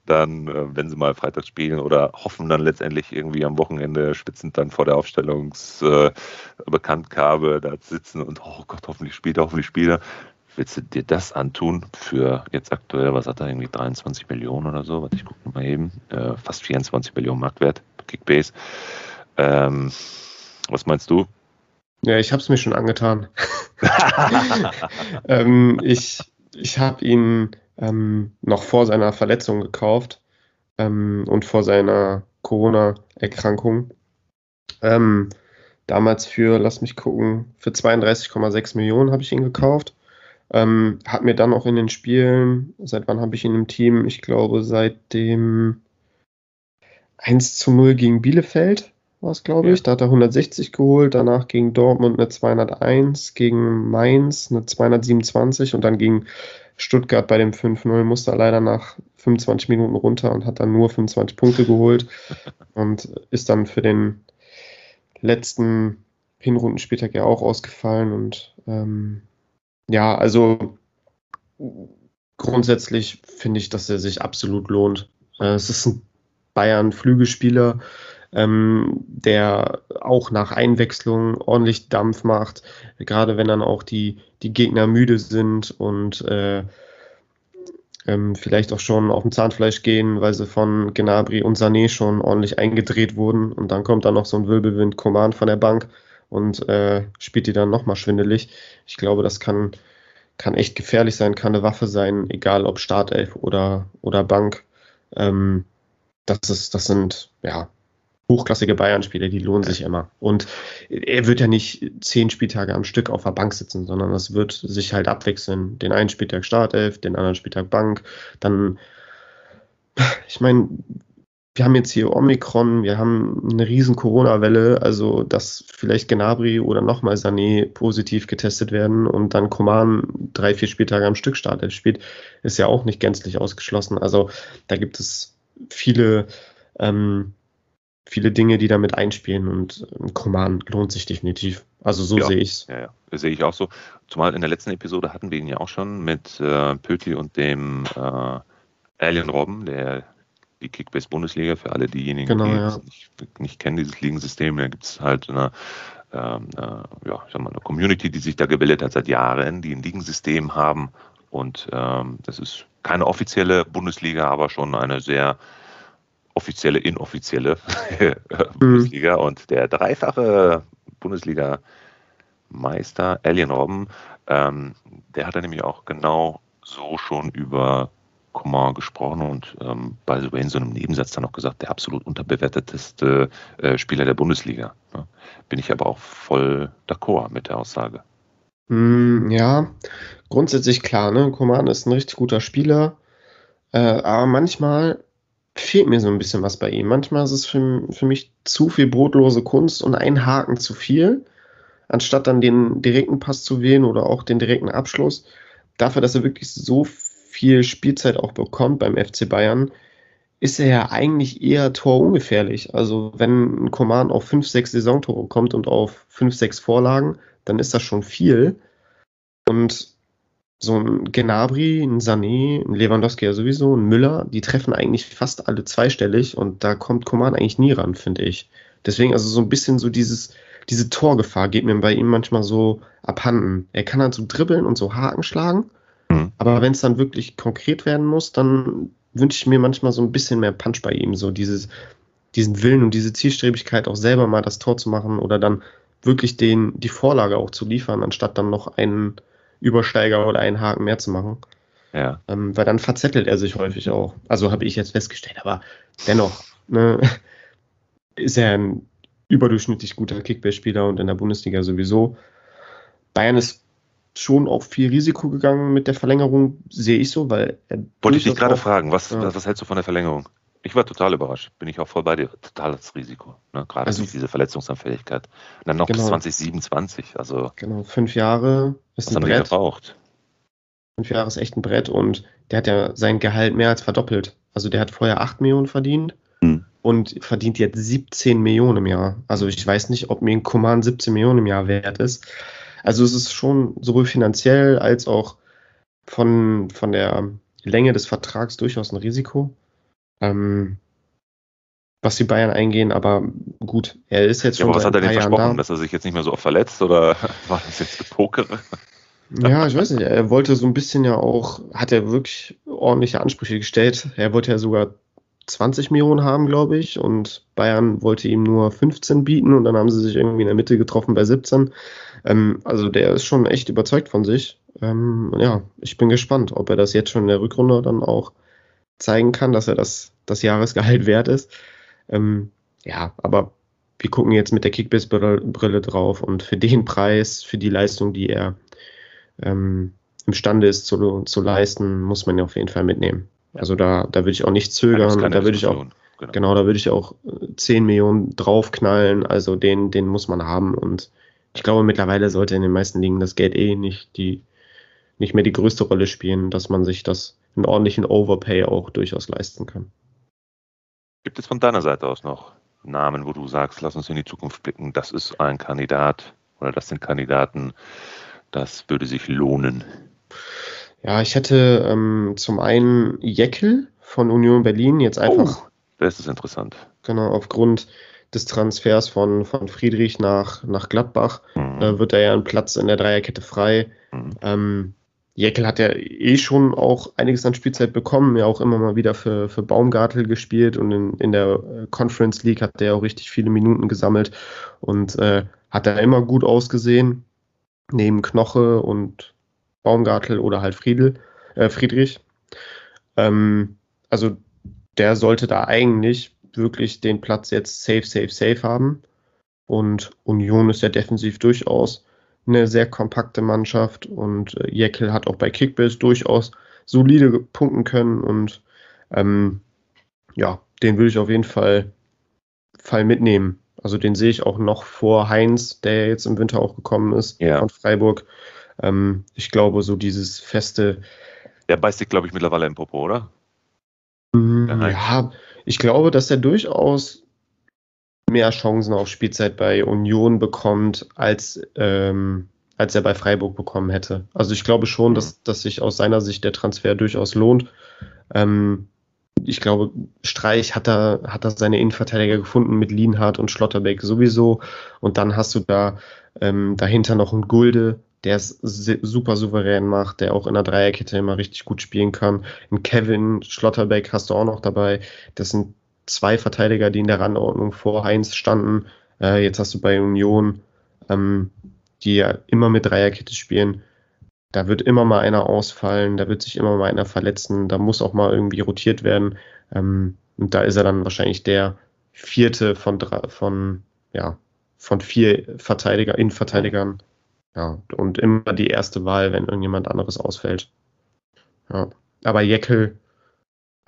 dann, äh, wenn sie mal freitags spielen oder hoffen dann letztendlich irgendwie am Wochenende schwitzend dann vor der Aufstellungsbekanntgabe äh, da sitzen und oh Gott, hoffentlich spielt er, hoffentlich spielt er willst du dir das antun für jetzt aktuell, was hat er irgendwie 23 Millionen oder so? Warte, ich gucke mal eben. Äh, fast 24 Millionen Marktwert, Kickbase. Ähm, was meinst du? Ja, ich habe es mir schon angetan. [laughs] ähm, ich ich habe ihn ähm, noch vor seiner Verletzung gekauft ähm, und vor seiner Corona-Erkrankung. Ähm, damals für, lass mich gucken, für 32,6 Millionen habe ich ihn gekauft. Ähm, hat mir dann auch in den Spielen, seit wann habe ich ihn im Team? Ich glaube, seit dem 1 zu 0 gegen Bielefeld war es, glaube ich. Da hat er 160 geholt, danach gegen Dortmund eine 201, gegen Mainz eine 227 und dann gegen Stuttgart bei dem 5-0 musste er leider nach 25 Minuten runter und hat dann nur 25 Punkte geholt [laughs] und ist dann für den letzten Hinrundenspieltag ja auch ausgefallen und ähm, ja, also grundsätzlich finde ich, dass er sich absolut lohnt. Äh, es ist ein Bayern-Flügelspieler, ähm, der auch nach Einwechslung ordentlich Dampf macht, gerade wenn dann auch die, die Gegner müde sind und äh, ähm, vielleicht auch schon auf dem Zahnfleisch gehen, weil sie von Gnabry und Sané schon ordentlich eingedreht wurden und dann kommt dann noch so ein Wirbelwind Command von der Bank und äh, spielt die dann nochmal schwindelig. Ich glaube, das kann, kann echt gefährlich sein, kann eine Waffe sein, egal ob Startelf oder, oder Bank. Ähm, das, ist, das sind ja hochklassige Bayern-Spieler, die lohnen sich immer. Und er wird ja nicht zehn Spieltage am Stück auf der Bank sitzen, sondern es wird sich halt abwechseln. Den einen Spieltag Startelf, den anderen Spieltag Bank, dann, ich meine, wir haben jetzt hier Omikron, wir haben eine riesen Corona-Welle, also dass vielleicht Genabri oder nochmal Sané positiv getestet werden und dann Koman drei, vier Spieltage am Stück startet spielt, ist ja auch nicht gänzlich ausgeschlossen. Also da gibt es viele, ähm, viele Dinge, die damit einspielen und Koman lohnt sich definitiv. Also so ja, sehe ich es. Ja, ja, sehe ich auch so. Zumal in der letzten Episode hatten wir ihn ja auch schon mit äh, Pöti und dem äh, Alien Robben, der die Kickbase-Bundesliga für alle diejenigen, genau, die ja. es nicht, nicht kennen, dieses Ligensystem. Da gibt es halt eine, ähm, äh, ja, ich sag mal, eine Community, die sich da gebildet hat seit Jahren, die ein Ligensystem haben. Und ähm, das ist keine offizielle Bundesliga, aber schon eine sehr offizielle, inoffizielle [laughs] Bundesliga. Und der dreifache Bundesliga-Meister, Alien Robben, ähm, der hat dann nämlich auch genau so schon über Coman gesprochen und ähm, by the way in so einem Nebensatz dann auch gesagt, der absolut unterbewerteteste äh, Spieler der Bundesliga. Ne? Bin ich aber auch voll d'accord mit der Aussage. Mm, ja, grundsätzlich klar, ne? Coman ist ein richtig guter Spieler, äh, aber manchmal fehlt mir so ein bisschen was bei ihm. Manchmal ist es für, für mich zu viel brotlose Kunst und ein Haken zu viel, anstatt dann den direkten Pass zu wählen oder auch den direkten Abschluss. Dafür, dass er wirklich so viel Spielzeit auch bekommt beim FC Bayern, ist er ja eigentlich eher torungefährlich. Also wenn ein Command auf 5, 6 Saisontore kommt und auf 5, 6 Vorlagen, dann ist das schon viel. Und so ein Genabri, ein Sané, ein Lewandowski ja sowieso, ein Müller, die treffen eigentlich fast alle zweistellig und da kommt Coman eigentlich nie ran, finde ich. Deswegen also so ein bisschen so dieses, diese Torgefahr geht mir bei ihm manchmal so abhanden. Er kann halt so dribbeln und so Haken schlagen, mhm. aber wenn es dann wirklich konkret werden muss, dann wünsche ich mir manchmal so ein bisschen mehr Punch bei ihm, so dieses, diesen Willen und diese Zielstrebigkeit auch selber mal das Tor zu machen oder dann wirklich den, die Vorlage auch zu liefern, anstatt dann noch einen Übersteiger oder einen Haken mehr zu machen. Ja. Ähm, weil dann verzettelt er sich häufig auch. Also habe ich jetzt festgestellt, aber dennoch ne, [laughs] ist er ein überdurchschnittlich guter Kickbase-Spieler und in der Bundesliga sowieso. Bayern ist schon auch viel Risiko gegangen mit der Verlängerung, sehe ich so, weil Wollte ich dich gerade fragen, was, ja. was hältst du von der Verlängerung? Ich war total überrascht. Bin ich auch voll bei dir. Totales Risiko. Ne? Gerade also, durch diese Verletzungsanfälligkeit. Und dann noch genau. bis 2027. Also, genau, fünf Jahre ist ein Brett. gebraucht. Fünf Jahre ist echt ein Brett und der hat ja sein Gehalt mehr als verdoppelt. Also der hat vorher 8 Millionen verdient hm. und verdient jetzt 17 Millionen im Jahr. Also ich weiß nicht, ob mir ein Command 17 Millionen im Jahr wert ist. Also es ist schon sowohl finanziell als auch von, von der Länge des Vertrags durchaus ein Risiko ähm, was die Bayern eingehen, aber gut, er ist jetzt schon. Ja, aber was hat er denn versprochen, da. dass er sich jetzt nicht mehr so oft verletzt oder [laughs] war das jetzt Gepokere? Ja, ich weiß nicht. Er wollte so ein bisschen ja auch, hat er wirklich ordentliche Ansprüche gestellt. Er wollte ja sogar 20 Millionen haben, glaube ich, und Bayern wollte ihm nur 15 bieten und dann haben sie sich irgendwie in der Mitte getroffen bei 17. Ähm, also der ist schon echt überzeugt von sich. Ähm, ja, ich bin gespannt, ob er das jetzt schon in der Rückrunde dann auch zeigen kann, dass er das, das Jahresgehalt wert ist. Ähm, ja, aber wir gucken jetzt mit der Kickbase-Brille drauf und für den Preis, für die Leistung, die er ähm, imstande ist zu, zu leisten, muss man ja auf jeden Fall mitnehmen. Also da, da würde ich auch nicht zögern. Da würde ich auch, genau. genau, da würde ich auch 10 Millionen draufknallen. Also den, den muss man haben. Und ich glaube, mittlerweile sollte in den meisten Ligen das Geld eh nicht die, nicht mehr die größte Rolle spielen, dass man sich das einen ordentlichen Overpay auch durchaus leisten kann. Gibt es von deiner Seite aus noch Namen, wo du sagst, lass uns in die Zukunft blicken, das ist ein Kandidat oder das sind Kandidaten, das würde sich lohnen? Ja, ich hätte ähm, zum einen Jeckel von Union Berlin jetzt einfach. Oh, das ist interessant. Genau, aufgrund des Transfers von, von Friedrich nach, nach Gladbach mhm. äh, wird er ja einen Platz in der Dreierkette frei. Mhm. Ähm, Jekyll hat ja eh schon auch einiges an Spielzeit bekommen, ja auch immer mal wieder für, für Baumgartel gespielt und in, in der äh, Conference League hat er auch richtig viele Minuten gesammelt und äh, hat da immer gut ausgesehen, neben Knoche und Baumgartel oder halt Friedel, äh, Friedrich. Ähm, also der sollte da eigentlich wirklich den Platz jetzt safe, safe, safe haben. Und Union ist ja defensiv durchaus eine sehr kompakte Mannschaft und äh, Jekyll hat auch bei Kickbase durchaus solide punkten können und ähm, ja, den würde ich auf jeden Fall, Fall mitnehmen. Also den sehe ich auch noch vor Heinz, der jetzt im Winter auch gekommen ist ja. von Freiburg. Ähm, ich glaube, so dieses feste. Der beißt sich, glaube ich, mittlerweile im Popo, oder? Mm, ja, ich glaube, dass er durchaus mehr Chancen auf Spielzeit bei Union bekommt, als, ähm, als er bei Freiburg bekommen hätte. Also ich glaube schon, dass, dass sich aus seiner Sicht der Transfer durchaus lohnt. Ähm, ich glaube, Streich hat da, hat da seine Innenverteidiger gefunden mit Lienhardt und Schlotterbeck sowieso. Und dann hast du da ähm, dahinter noch einen Gulde, der es super souverän macht, der auch in der Dreierkette immer richtig gut spielen kann. Ein Kevin Schlotterbeck hast du auch noch dabei. Das sind zwei Verteidiger, die in der Randordnung vor Heinz standen. Äh, jetzt hast du bei Union, ähm, die ja immer mit Dreierkette spielen. Da wird immer mal einer ausfallen, da wird sich immer mal einer verletzen, da muss auch mal irgendwie rotiert werden. Ähm, und da ist er dann wahrscheinlich der vierte von, von, ja, von vier Verteidiger, Innenverteidigern. Ja, und immer die erste Wahl, wenn irgendjemand anderes ausfällt. Ja. Aber Jeckel,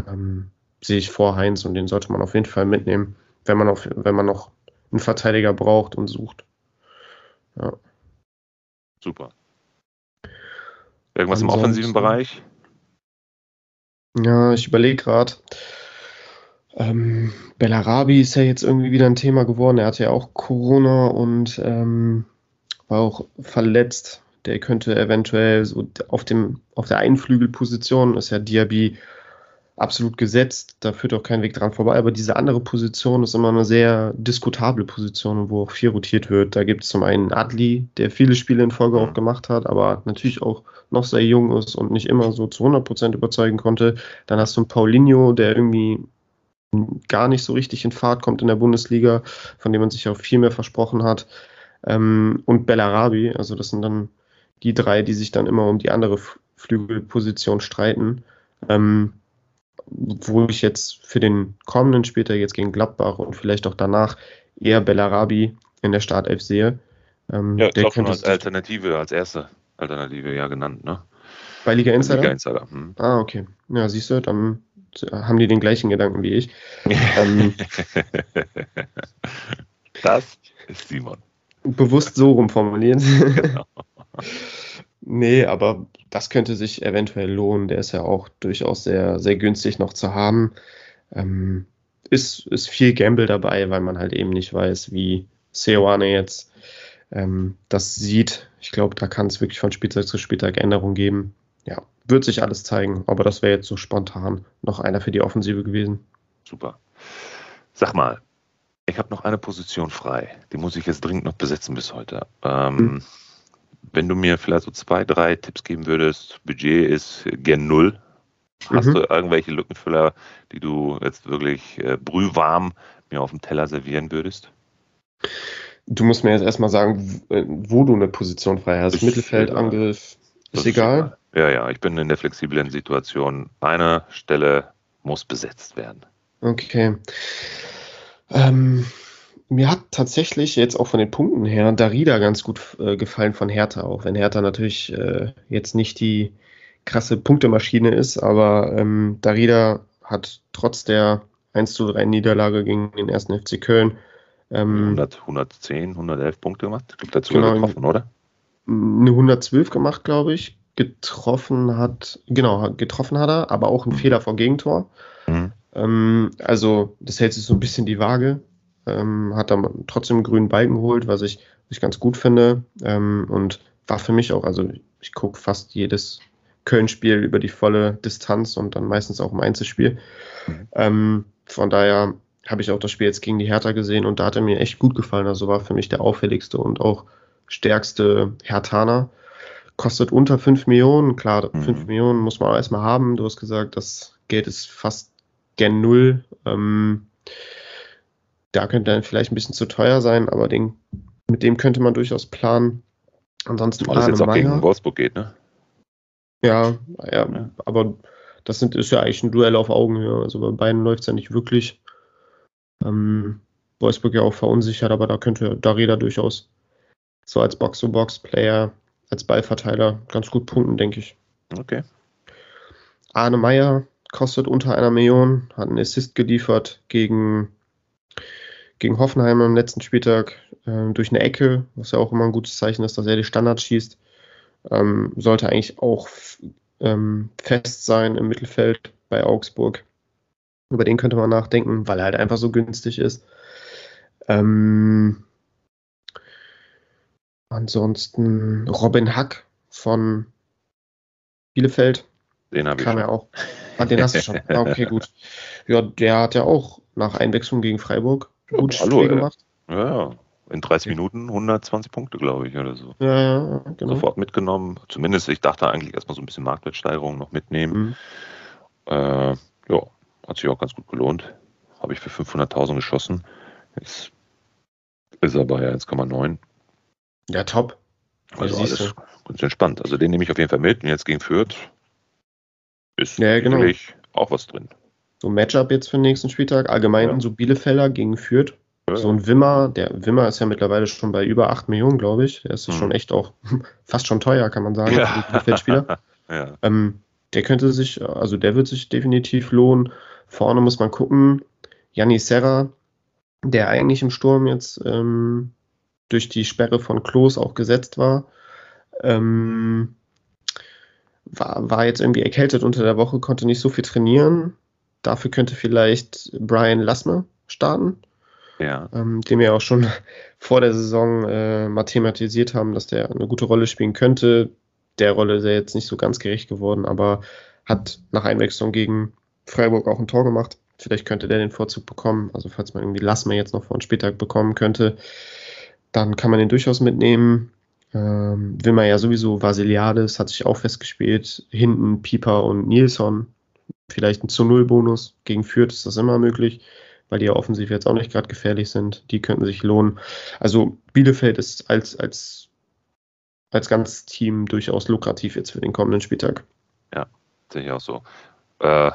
ähm, sehe ich vor Heinz und den sollte man auf jeden Fall mitnehmen, wenn man, auf, wenn man noch einen Verteidiger braucht und sucht. Ja. Super. Irgendwas Ansonsten, im offensiven Bereich? Ja, ich überlege gerade. Ähm, Bellarabi ist ja jetzt irgendwie wieder ein Thema geworden. Er hatte ja auch Corona und ähm, war auch verletzt. Der könnte eventuell so auf, dem, auf der Einflügelposition ist ja Diaby absolut gesetzt, da führt auch kein Weg dran vorbei, aber diese andere Position ist immer eine sehr diskutable Position, wo auch viel rotiert wird. Da gibt es zum einen Adli, der viele Spiele in Folge auch gemacht hat, aber natürlich auch noch sehr jung ist und nicht immer so zu 100% überzeugen konnte. Dann hast du einen Paulinho, der irgendwie gar nicht so richtig in Fahrt kommt in der Bundesliga, von dem man sich auch viel mehr versprochen hat. Ähm, und Bellarabi, also das sind dann die drei, die sich dann immer um die andere Flügelposition streiten. Ähm, wo ich jetzt für den kommenden später jetzt gegen Gladbach und vielleicht auch danach eher Bellarabi in der Startelf sehe. Ähm, ja, der könnte als Alternative, als erste Alternative ja genannt, ne? Bei Liga Insider? Liga Insider. Hm. Ah, okay. Ja, siehst du, dann haben die den gleichen Gedanken wie ich. ähm, [laughs] das ist Simon. Bewusst so rumformuliert. Genau. [laughs] Nee, aber das könnte sich eventuell lohnen. Der ist ja auch durchaus sehr, sehr günstig noch zu haben. Ähm, ist, ist viel Gamble dabei, weil man halt eben nicht weiß, wie Seoane jetzt ähm, das sieht. Ich glaube, da kann es wirklich von Spieltag zu Spieltag Änderungen geben. Ja, wird sich alles zeigen, aber das wäre jetzt so spontan noch einer für die Offensive gewesen. Super. Sag mal, ich habe noch eine Position frei. Die muss ich jetzt dringend noch besetzen bis heute. Ähm, hm wenn du mir vielleicht so zwei, drei Tipps geben würdest, Budget ist gen Null. Hast mhm. du irgendwelche Lückenfüller, die du jetzt wirklich äh, brühwarm mir auf dem Teller servieren würdest? Du musst mir jetzt erstmal sagen, wo du eine Position frei hast. Ist Mittelfeld. Angriff, ist egal? egal? Ja, ja, ich bin in der flexiblen Situation. Eine Stelle muss besetzt werden. Okay. Ähm, mir hat tatsächlich jetzt auch von den Punkten her Darida ganz gut äh, gefallen von Hertha, auch wenn Hertha natürlich äh, jetzt nicht die krasse Punktemaschine ist, aber ähm, Darida hat trotz der 1 zu 3 Niederlage gegen den ersten FC Köln ähm, 100, 110, 111 Punkte gemacht. Ich glaube, dazu genau, getroffen, oder? Eine 112 gemacht, glaube ich. Getroffen hat, genau, getroffen hat er, aber auch ein mhm. Fehler vor Gegentor. Mhm. Ähm, also, das hält sich so ein bisschen die Waage ähm, hat dann trotzdem einen grünen Balken geholt, was ich, was ich ganz gut finde. Ähm, und war für mich auch, also ich gucke fast jedes Köln-Spiel über die volle Distanz und dann meistens auch im Einzelspiel. Mhm. Von daher habe ich auch das Spiel jetzt gegen die Hertha gesehen und da hat er mir echt gut gefallen. Also war für mich der auffälligste und auch stärkste Hertaner. Kostet unter 5 Millionen. Klar, mhm. 5 Millionen muss man auch erstmal haben. Du hast gesagt, das Geld ist fast gen Null. Ähm, da könnte er vielleicht ein bisschen zu teuer sein, aber den, mit dem könnte man durchaus planen. Ansonsten es jetzt auch Meier. gegen Wolfsburg geht, ne? Ja, ja, ja, aber das sind, ist ja eigentlich ein Duell auf Augenhöhe. Also bei beiden läuft es ja nicht wirklich. Ähm, Wolfsburg ja auch verunsichert, aber da könnte Darida durchaus so als Box-to-Box-Player, als Ballverteiler ganz gut punkten, denke ich. Okay. Arne Meyer kostet unter einer Million, hat einen Assist geliefert gegen, gegen Hoffenheim am letzten Spieltag äh, durch eine Ecke, was ja auch immer ein gutes Zeichen ist, dass er die Standards schießt. Ähm, sollte eigentlich auch ähm, fest sein im Mittelfeld bei Augsburg. Über den könnte man nachdenken, weil er halt einfach so günstig ist. Ähm, ansonsten Robin Hack von Bielefeld. Den habe ich. Kam ja auch. Ah, den hast du schon. Ah, okay, gut. Ja, der hat ja auch nach Einwechslung gegen Freiburg gut Spiel gemacht. Ja, ja. In 30 Minuten 120 Punkte, glaube ich, oder so. Ja, ja, genau. Sofort mitgenommen. Zumindest, ich dachte eigentlich erstmal so ein bisschen Marktwertsteigerung noch mitnehmen. Mhm. Äh, ja, hat sich auch ganz gut gelohnt. Habe ich für 500.000 geschossen. Jetzt ist er bei 1,9. Ja, top. Also alles ganz entspannt. Also den nehme ich auf jeden Fall mit. Und jetzt gegen Fürth ist ja, genau. natürlich auch was drin. So Matchup jetzt für den nächsten Spieltag. Allgemein ja. so Bielefelder gegen Fürth. So ein Wimmer, der Wimmer ist ja mittlerweile schon bei über 8 Millionen, glaube ich. Der ist hm. schon echt auch [laughs] fast schon teuer, kann man sagen, ja. für die [laughs] ja. ähm, der könnte sich, also der wird sich definitiv lohnen. Vorne muss man gucken. Janni Serra, der eigentlich im Sturm jetzt ähm, durch die Sperre von Klos auch gesetzt war, ähm, war, war jetzt irgendwie erkältet unter der Woche, konnte nicht so viel trainieren. Dafür könnte vielleicht Brian Lassme starten ja. ähm, den wir auch schon [laughs] vor der Saison äh, mal thematisiert haben, dass der eine gute Rolle spielen könnte. Der Rolle ist er jetzt nicht so ganz gerecht geworden, aber hat nach Einwechslung gegen Freiburg auch ein Tor gemacht. Vielleicht könnte der den Vorzug bekommen. Also falls man irgendwie Lassmer jetzt noch vor einen Spieltag bekommen könnte, dann kann man den durchaus mitnehmen. Ähm, man ja sowieso Vasiliades, hat sich auch festgespielt. Hinten Pieper und Nilsson. Vielleicht ein zu Null Bonus. Gegen Fürth ist das immer möglich weil die ja offensiv jetzt auch nicht gerade gefährlich sind. Die könnten sich lohnen. Also Bielefeld ist als, als, als ganzes Team durchaus lukrativ jetzt für den kommenden Spieltag. Ja, sehe ich auch so. Äh,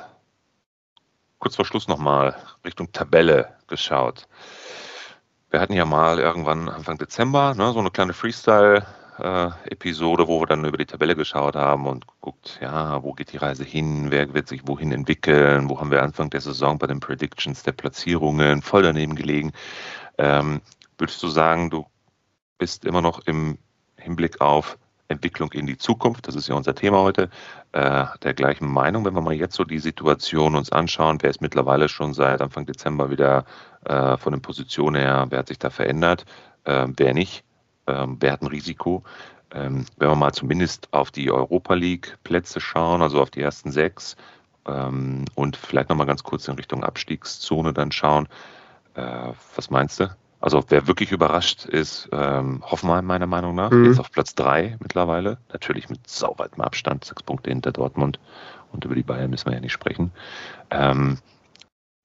kurz vor Schluss nochmal Richtung Tabelle geschaut. Wir hatten ja mal irgendwann Anfang Dezember ne, so eine kleine Freestyle- äh, wo wir dann über die Tabelle geschaut haben und geguckt, ja, wo geht die Reise hin, wer wird sich wohin entwickeln, wo haben wir Anfang der Saison bei den Predictions der Platzierungen voll daneben gelegen. Ähm, würdest du sagen, du bist immer noch im Hinblick auf Entwicklung in die Zukunft, das ist ja unser Thema heute, äh, der gleichen Meinung. Wenn wir mal jetzt so die Situation uns anschauen, wer ist mittlerweile schon seit Anfang Dezember wieder äh, von den Positionen her, wer hat sich da verändert, äh, wer nicht, ähm, wer hat ein Risiko. Ähm, wenn wir mal zumindest auf die Europa League-Plätze schauen, also auf die ersten sechs, ähm, und vielleicht nochmal ganz kurz in Richtung Abstiegszone dann schauen, äh, was meinst du? Also wer wirklich überrascht ist, ähm, Hoffenheim meiner Meinung nach, mhm. jetzt auf Platz drei mittlerweile, natürlich mit sauweitem Abstand, sechs Punkte hinter Dortmund und über die Bayern müssen wir ja nicht sprechen. Ähm,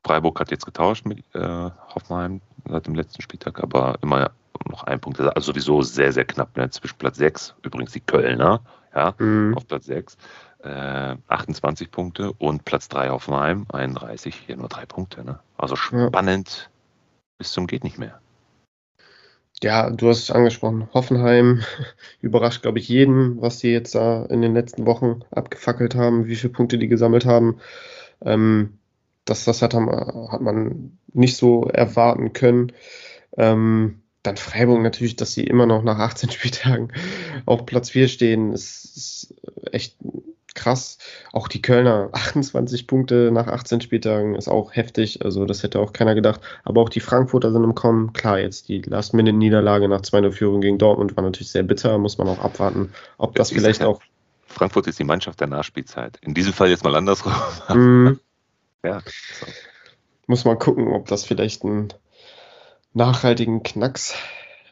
Freiburg hat jetzt getauscht mit äh, Hoffenheim seit dem letzten Spieltag, aber immer noch ein Punkt, also sowieso sehr, sehr knapp, ne? zwischen Platz 6, übrigens die Kölner, ja, mhm. auf Platz 6, äh, 28 Punkte und Platz 3 Hoffenheim, 31, hier nur drei Punkte. Ne? Also spannend ja. bis zum geht nicht mehr. Ja, du hast es angesprochen. Hoffenheim [laughs] überrascht, glaube ich, jeden, was die jetzt da in den letzten Wochen abgefackelt haben, wie viele Punkte die gesammelt haben. Ähm, das, das hat, hat man nicht so erwarten können. Ähm, dann Freiburg natürlich, dass sie immer noch nach 18 [laughs] Spieltagen auf Platz 4 stehen, ist, ist echt krass. Auch die Kölner [laughs] 28 Punkte nach 18 Spieltagen ist auch heftig. Also das hätte auch keiner gedacht. Aber auch die Frankfurter sind im Kommen. Klar, jetzt die Last-Minute-Niederlage nach 2-0-Führung gegen Dortmund war natürlich sehr bitter. Muss man auch abwarten, ob das vielleicht auch Frankfurt ist die Mannschaft der Nachspielzeit. In diesem Fall jetzt mal andersrum. [laughs] Mm. ja. So. Muss mal gucken, ob das vielleicht einen nachhaltigen Knacks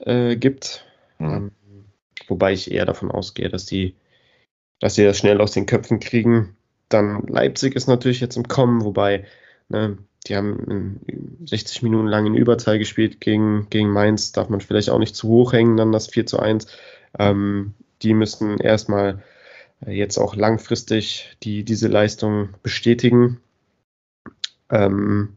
äh, gibt. Mhm. Ähm, wobei ich eher davon ausgehe, dass die, dass sie das schnell aus den Köpfen kriegen. Dann Leipzig ist natürlich jetzt im Kommen, wobei ne, die haben 60 Minuten lang in Überzahl gespielt gegen, gegen Mainz. Darf man vielleicht auch nicht zu hoch hängen, dann das 4 zu 1. Ähm, die müssten erstmal äh, jetzt auch langfristig die, diese Leistung bestätigen. Ähm,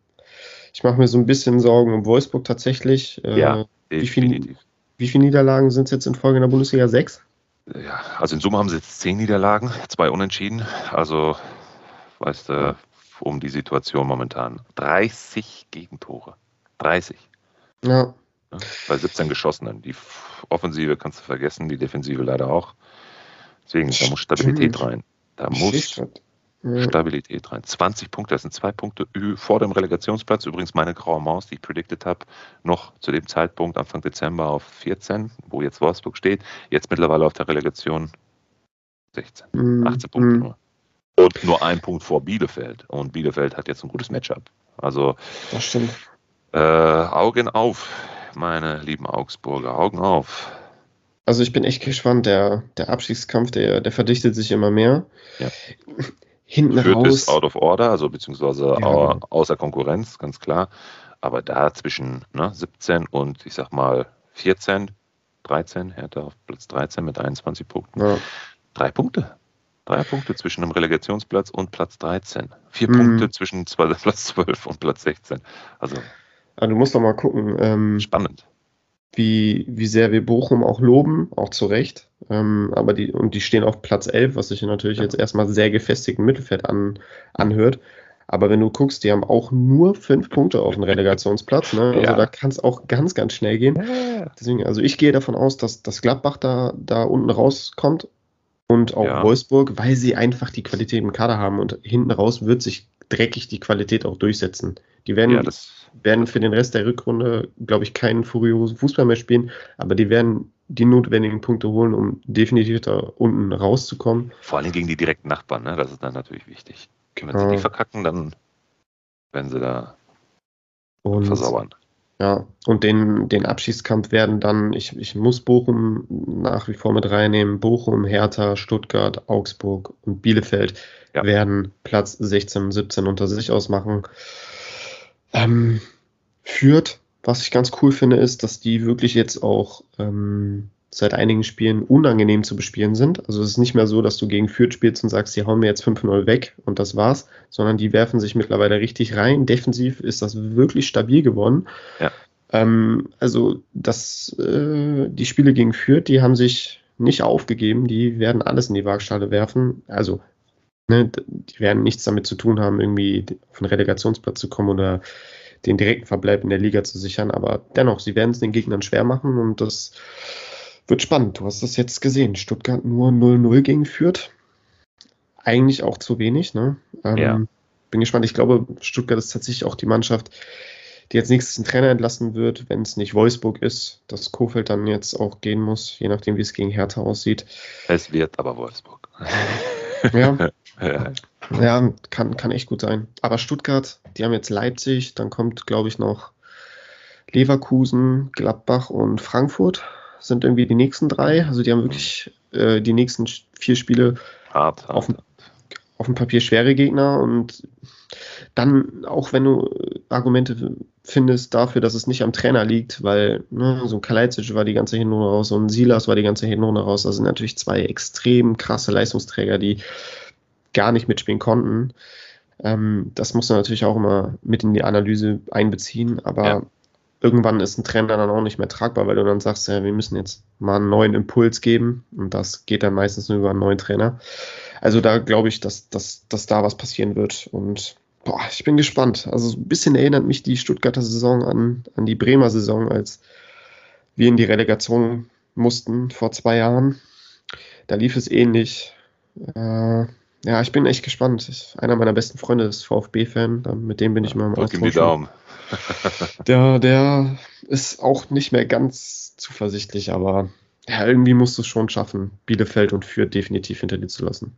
ich mache mir so ein bisschen Sorgen um Wolfsburg tatsächlich. Äh, ja, wie, viel, wie viele Niederlagen sind es jetzt in Folge in der Bundesliga? Sechs? Ja, also in Summe haben sie jetzt zehn Niederlagen, zwei Unentschieden. Also, weißt du, um die Situation momentan. 30 Gegentore. 30. Ja. ja bei 17 geschossenen. Die Offensive kannst du vergessen, die Defensive leider auch. Deswegen, da muss Stabilität rein. Da muss Stabilität rein. 20 Punkte, das sind zwei Punkte vor dem Relegationsplatz. Übrigens meine graue Maus, die ich predicted habe, noch zu dem Zeitpunkt Anfang Dezember auf 14, wo jetzt Wolfsburg steht. Jetzt mittlerweile auf der Relegation 16. 18 mm, Punkte mm. nur. Und nur ein Punkt vor Bielefeld. Und Bielefeld hat jetzt ein gutes Matchup. Also das stimmt. Äh, Augen auf, meine lieben Augsburger, Augen auf. Also ich bin echt gespannt. Der, der Abstiegskampf, der, der verdichtet sich immer mehr. Ja. Hinten Fürth raus. ist out of order, also beziehungsweise ja. außer Konkurrenz, ganz klar. Aber da zwischen ne, 17 und ich sag mal 14, 13, Hertha auf Platz 13 mit 21 Punkten. Ja. Drei Punkte. Drei Punkte zwischen dem Relegationsplatz und Platz 13. Vier mhm. Punkte zwischen Platz 12 und Platz 16. Also. also du musst doch mal gucken. Ähm, spannend. Wie, wie sehr wir Bochum auch loben, auch zu Recht. Ähm, aber die, und die stehen auf Platz 11, was sich natürlich jetzt erstmal sehr gefestigten Mittelfeld an, anhört. Aber wenn du guckst, die haben auch nur fünf Punkte auf dem Relegationsplatz. Ne? Also ja. da kann es auch ganz, ganz schnell gehen. Deswegen, also ich gehe davon aus, dass, dass Gladbach da, da unten rauskommt und auch ja. Wolfsburg, weil sie einfach die Qualität im Kader haben und hinten raus wird sich dreckig die Qualität auch durchsetzen. Die werden, ja, werden für den Rest der Rückrunde, glaube ich, keinen furiosen Fußball mehr spielen, aber die werden die notwendigen Punkte holen, um definitiv da unten rauszukommen. Vor allem gegen die direkten Nachbarn, ne? das ist dann natürlich wichtig. Wenn sie die verkacken, dann werden sie da und, versauern. Ja, und den, den Abschießkampf werden dann, ich, ich muss Bochum nach wie vor mit reinnehmen, Bochum, Hertha, Stuttgart, Augsburg und Bielefeld ja. werden Platz 16 und 17 unter sich ausmachen. Ähm, führt, was ich ganz cool finde, ist, dass die wirklich jetzt auch ähm, seit einigen Spielen unangenehm zu bespielen sind. Also es ist nicht mehr so, dass du gegen Fürth spielst und sagst, die hauen mir jetzt 5-0 weg und das war's, sondern die werfen sich mittlerweile richtig rein. Defensiv ist das wirklich stabil geworden. Ja. Ähm, also das, äh, die Spiele gegen Fürth, die haben sich nicht aufgegeben, die werden alles in die Waagschale werfen. Also ne, die werden nichts damit zu tun haben, irgendwie auf den Relegationsplatz zu kommen oder den direkten Verbleib in der Liga zu sichern. Aber dennoch, sie werden es den Gegnern schwer machen und das wird spannend. Du hast das jetzt gesehen. Stuttgart nur 0-0 gegen Fürth. Eigentlich auch zu wenig. Ne? Ähm, ja. Bin gespannt. Ich glaube, Stuttgart ist tatsächlich auch die Mannschaft, die jetzt nächstes einen Trainer entlassen wird, wenn es nicht Wolfsburg ist, dass Kofeld dann jetzt auch gehen muss, je nachdem, wie es gegen Hertha aussieht. Es wird aber Wolfsburg. [laughs] Ja. [laughs] ja, kann, kann echt gut sein. Aber Stuttgart, die haben jetzt Leipzig, dann kommt, glaube ich, noch Leverkusen, Gladbach und Frankfurt sind irgendwie die nächsten drei. Also die haben wirklich äh, die nächsten vier Spiele hart, auf, hart. auf dem Papier schwere Gegner und dann, auch wenn du Argumente findest dafür, dass es nicht am Trainer liegt, weil ne, so ein Kalajdzic war die ganze Hinrunde raus, so ein Silas war die ganze Hinrunde raus. Das sind natürlich zwei extrem krasse Leistungsträger, die gar nicht mitspielen konnten. Ähm, das muss man natürlich auch immer mit in die Analyse einbeziehen, aber ja irgendwann ist ein Trainer dann auch nicht mehr tragbar, weil du dann sagst, ja, wir müssen jetzt mal einen neuen Impuls geben und das geht dann meistens nur über einen neuen Trainer. Also da glaube ich, dass, dass, dass da was passieren wird und boah, ich bin gespannt. Also ein bisschen erinnert mich die Stuttgarter Saison an, an die Bremer Saison, als wir in die Relegation mussten vor zwei Jahren. Da lief es ähnlich. Äh, ja, ich bin echt gespannt. Ich, einer meiner besten Freunde ist VfB-Fan, mit dem bin ich mal im Drück ihm die Daumen. [laughs] der, der ist auch nicht mehr ganz zuversichtlich, aber ja, irgendwie musst du es schon schaffen, Bielefeld und Fürth definitiv hinter dir zu lassen.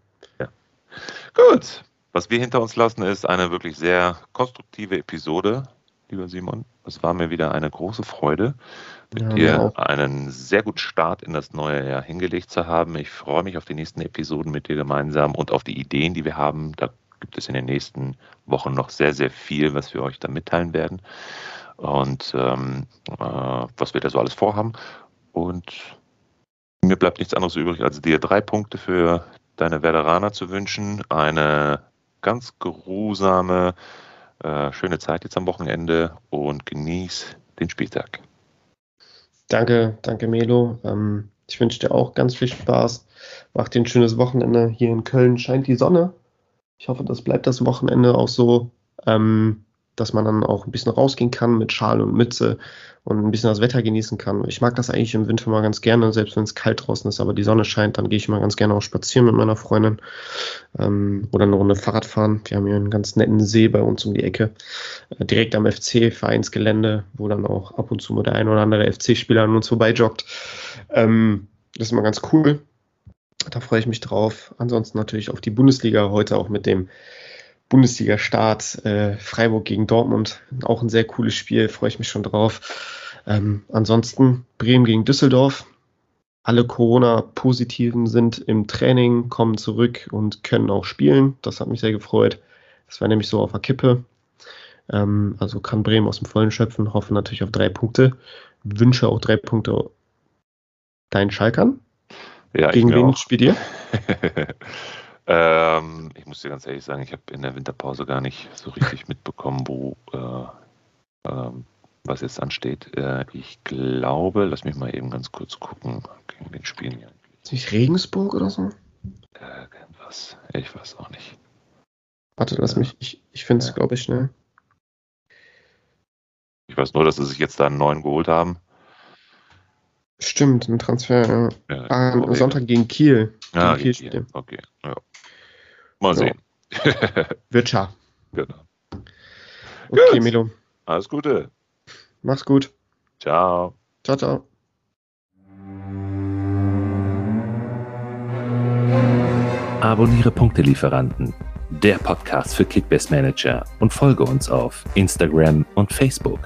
Gut. Was wir hinter uns lassen, ist eine wirklich sehr konstruktive Episode, lieber Simon. Es war mir wieder eine große Freude, mit ja, dir einen sehr guten Start in das neue Jahr hingelegt zu haben. Ich freue mich auf die nächsten Episoden mit dir gemeinsam und auf die Ideen, die wir haben. Da gibt es in den nächsten Wochen noch sehr, sehr viel, was wir euch da mitteilen werden und ähm, äh, was wir da so alles vorhaben. Und mir bleibt nichts anderes übrig, als dir drei Punkte für deine Veteraner zu wünschen. Eine ganz geruhsame, äh, schöne Zeit jetzt am Wochenende und genieß den Spieltag. Danke, danke Melo. Ähm, ich wünsche dir auch ganz viel Spaß. Mach dir ein schönes Wochenende. Hier in Köln scheint die Sonne. Ich hoffe, das bleibt das Wochenende auch so. Ähm, dass man dann auch ein bisschen rausgehen kann mit Schal und Mütze und ein bisschen das Wetter genießen kann. Ich mag das eigentlich im Winter mal ganz gerne, selbst wenn es kalt draußen ist, aber die Sonne scheint, dann gehe ich mal ganz gerne auch spazieren mit meiner Freundin ähm, oder eine Runde Fahrrad fahren. Wir haben hier einen ganz netten See bei uns um die Ecke, äh, direkt am FC-Vereinsgelände, wo dann auch ab und zu mal der ein oder andere FC-Spieler an uns vorbeijoggt. Ähm, das ist immer ganz cool. Da freue ich mich drauf. Ansonsten natürlich auf die Bundesliga heute auch mit dem Bundesliga-Start, äh, Freiburg gegen Dortmund, auch ein sehr cooles Spiel, freue ich mich schon drauf. Ähm, ansonsten Bremen gegen Düsseldorf. Alle Corona-Positiven sind im Training, kommen zurück und können auch spielen. Das hat mich sehr gefreut. Das war nämlich so auf der Kippe. Ähm, also kann Bremen aus dem Vollen schöpfen, hoffe natürlich auf drei Punkte. Wünsche auch drei Punkte deinen Schalkern. Ja, Gegen wen spielt ihr? [laughs] Ähm, ich muss dir ganz ehrlich sagen, ich habe in der Winterpause gar nicht so richtig [laughs] mitbekommen, wo äh, äh, was jetzt ansteht. Äh, ich glaube, lass mich mal eben ganz kurz gucken, gegen den Spielen hier Ist nicht Regensburg oder so? Irgendwas. Ich weiß auch nicht. Warte, lass mich, ich, ich finde es, ja. glaube ich, schnell. Ich weiß nur, dass sie sich jetzt da einen neuen geholt haben. Stimmt, ein Transfer. Ja, ah, Sonntag gegen Kiel. Ah, gegen Kiel, Kiel. Okay, ja. Mal sehen. [laughs] Wird schar. Genau. Okay, Gut. Milo. Alles Gute. Mach's gut. Ciao. Ciao, ciao. Abonniere Punktelieferanten, der Podcast für Kickbase Manager und folge uns auf Instagram und Facebook.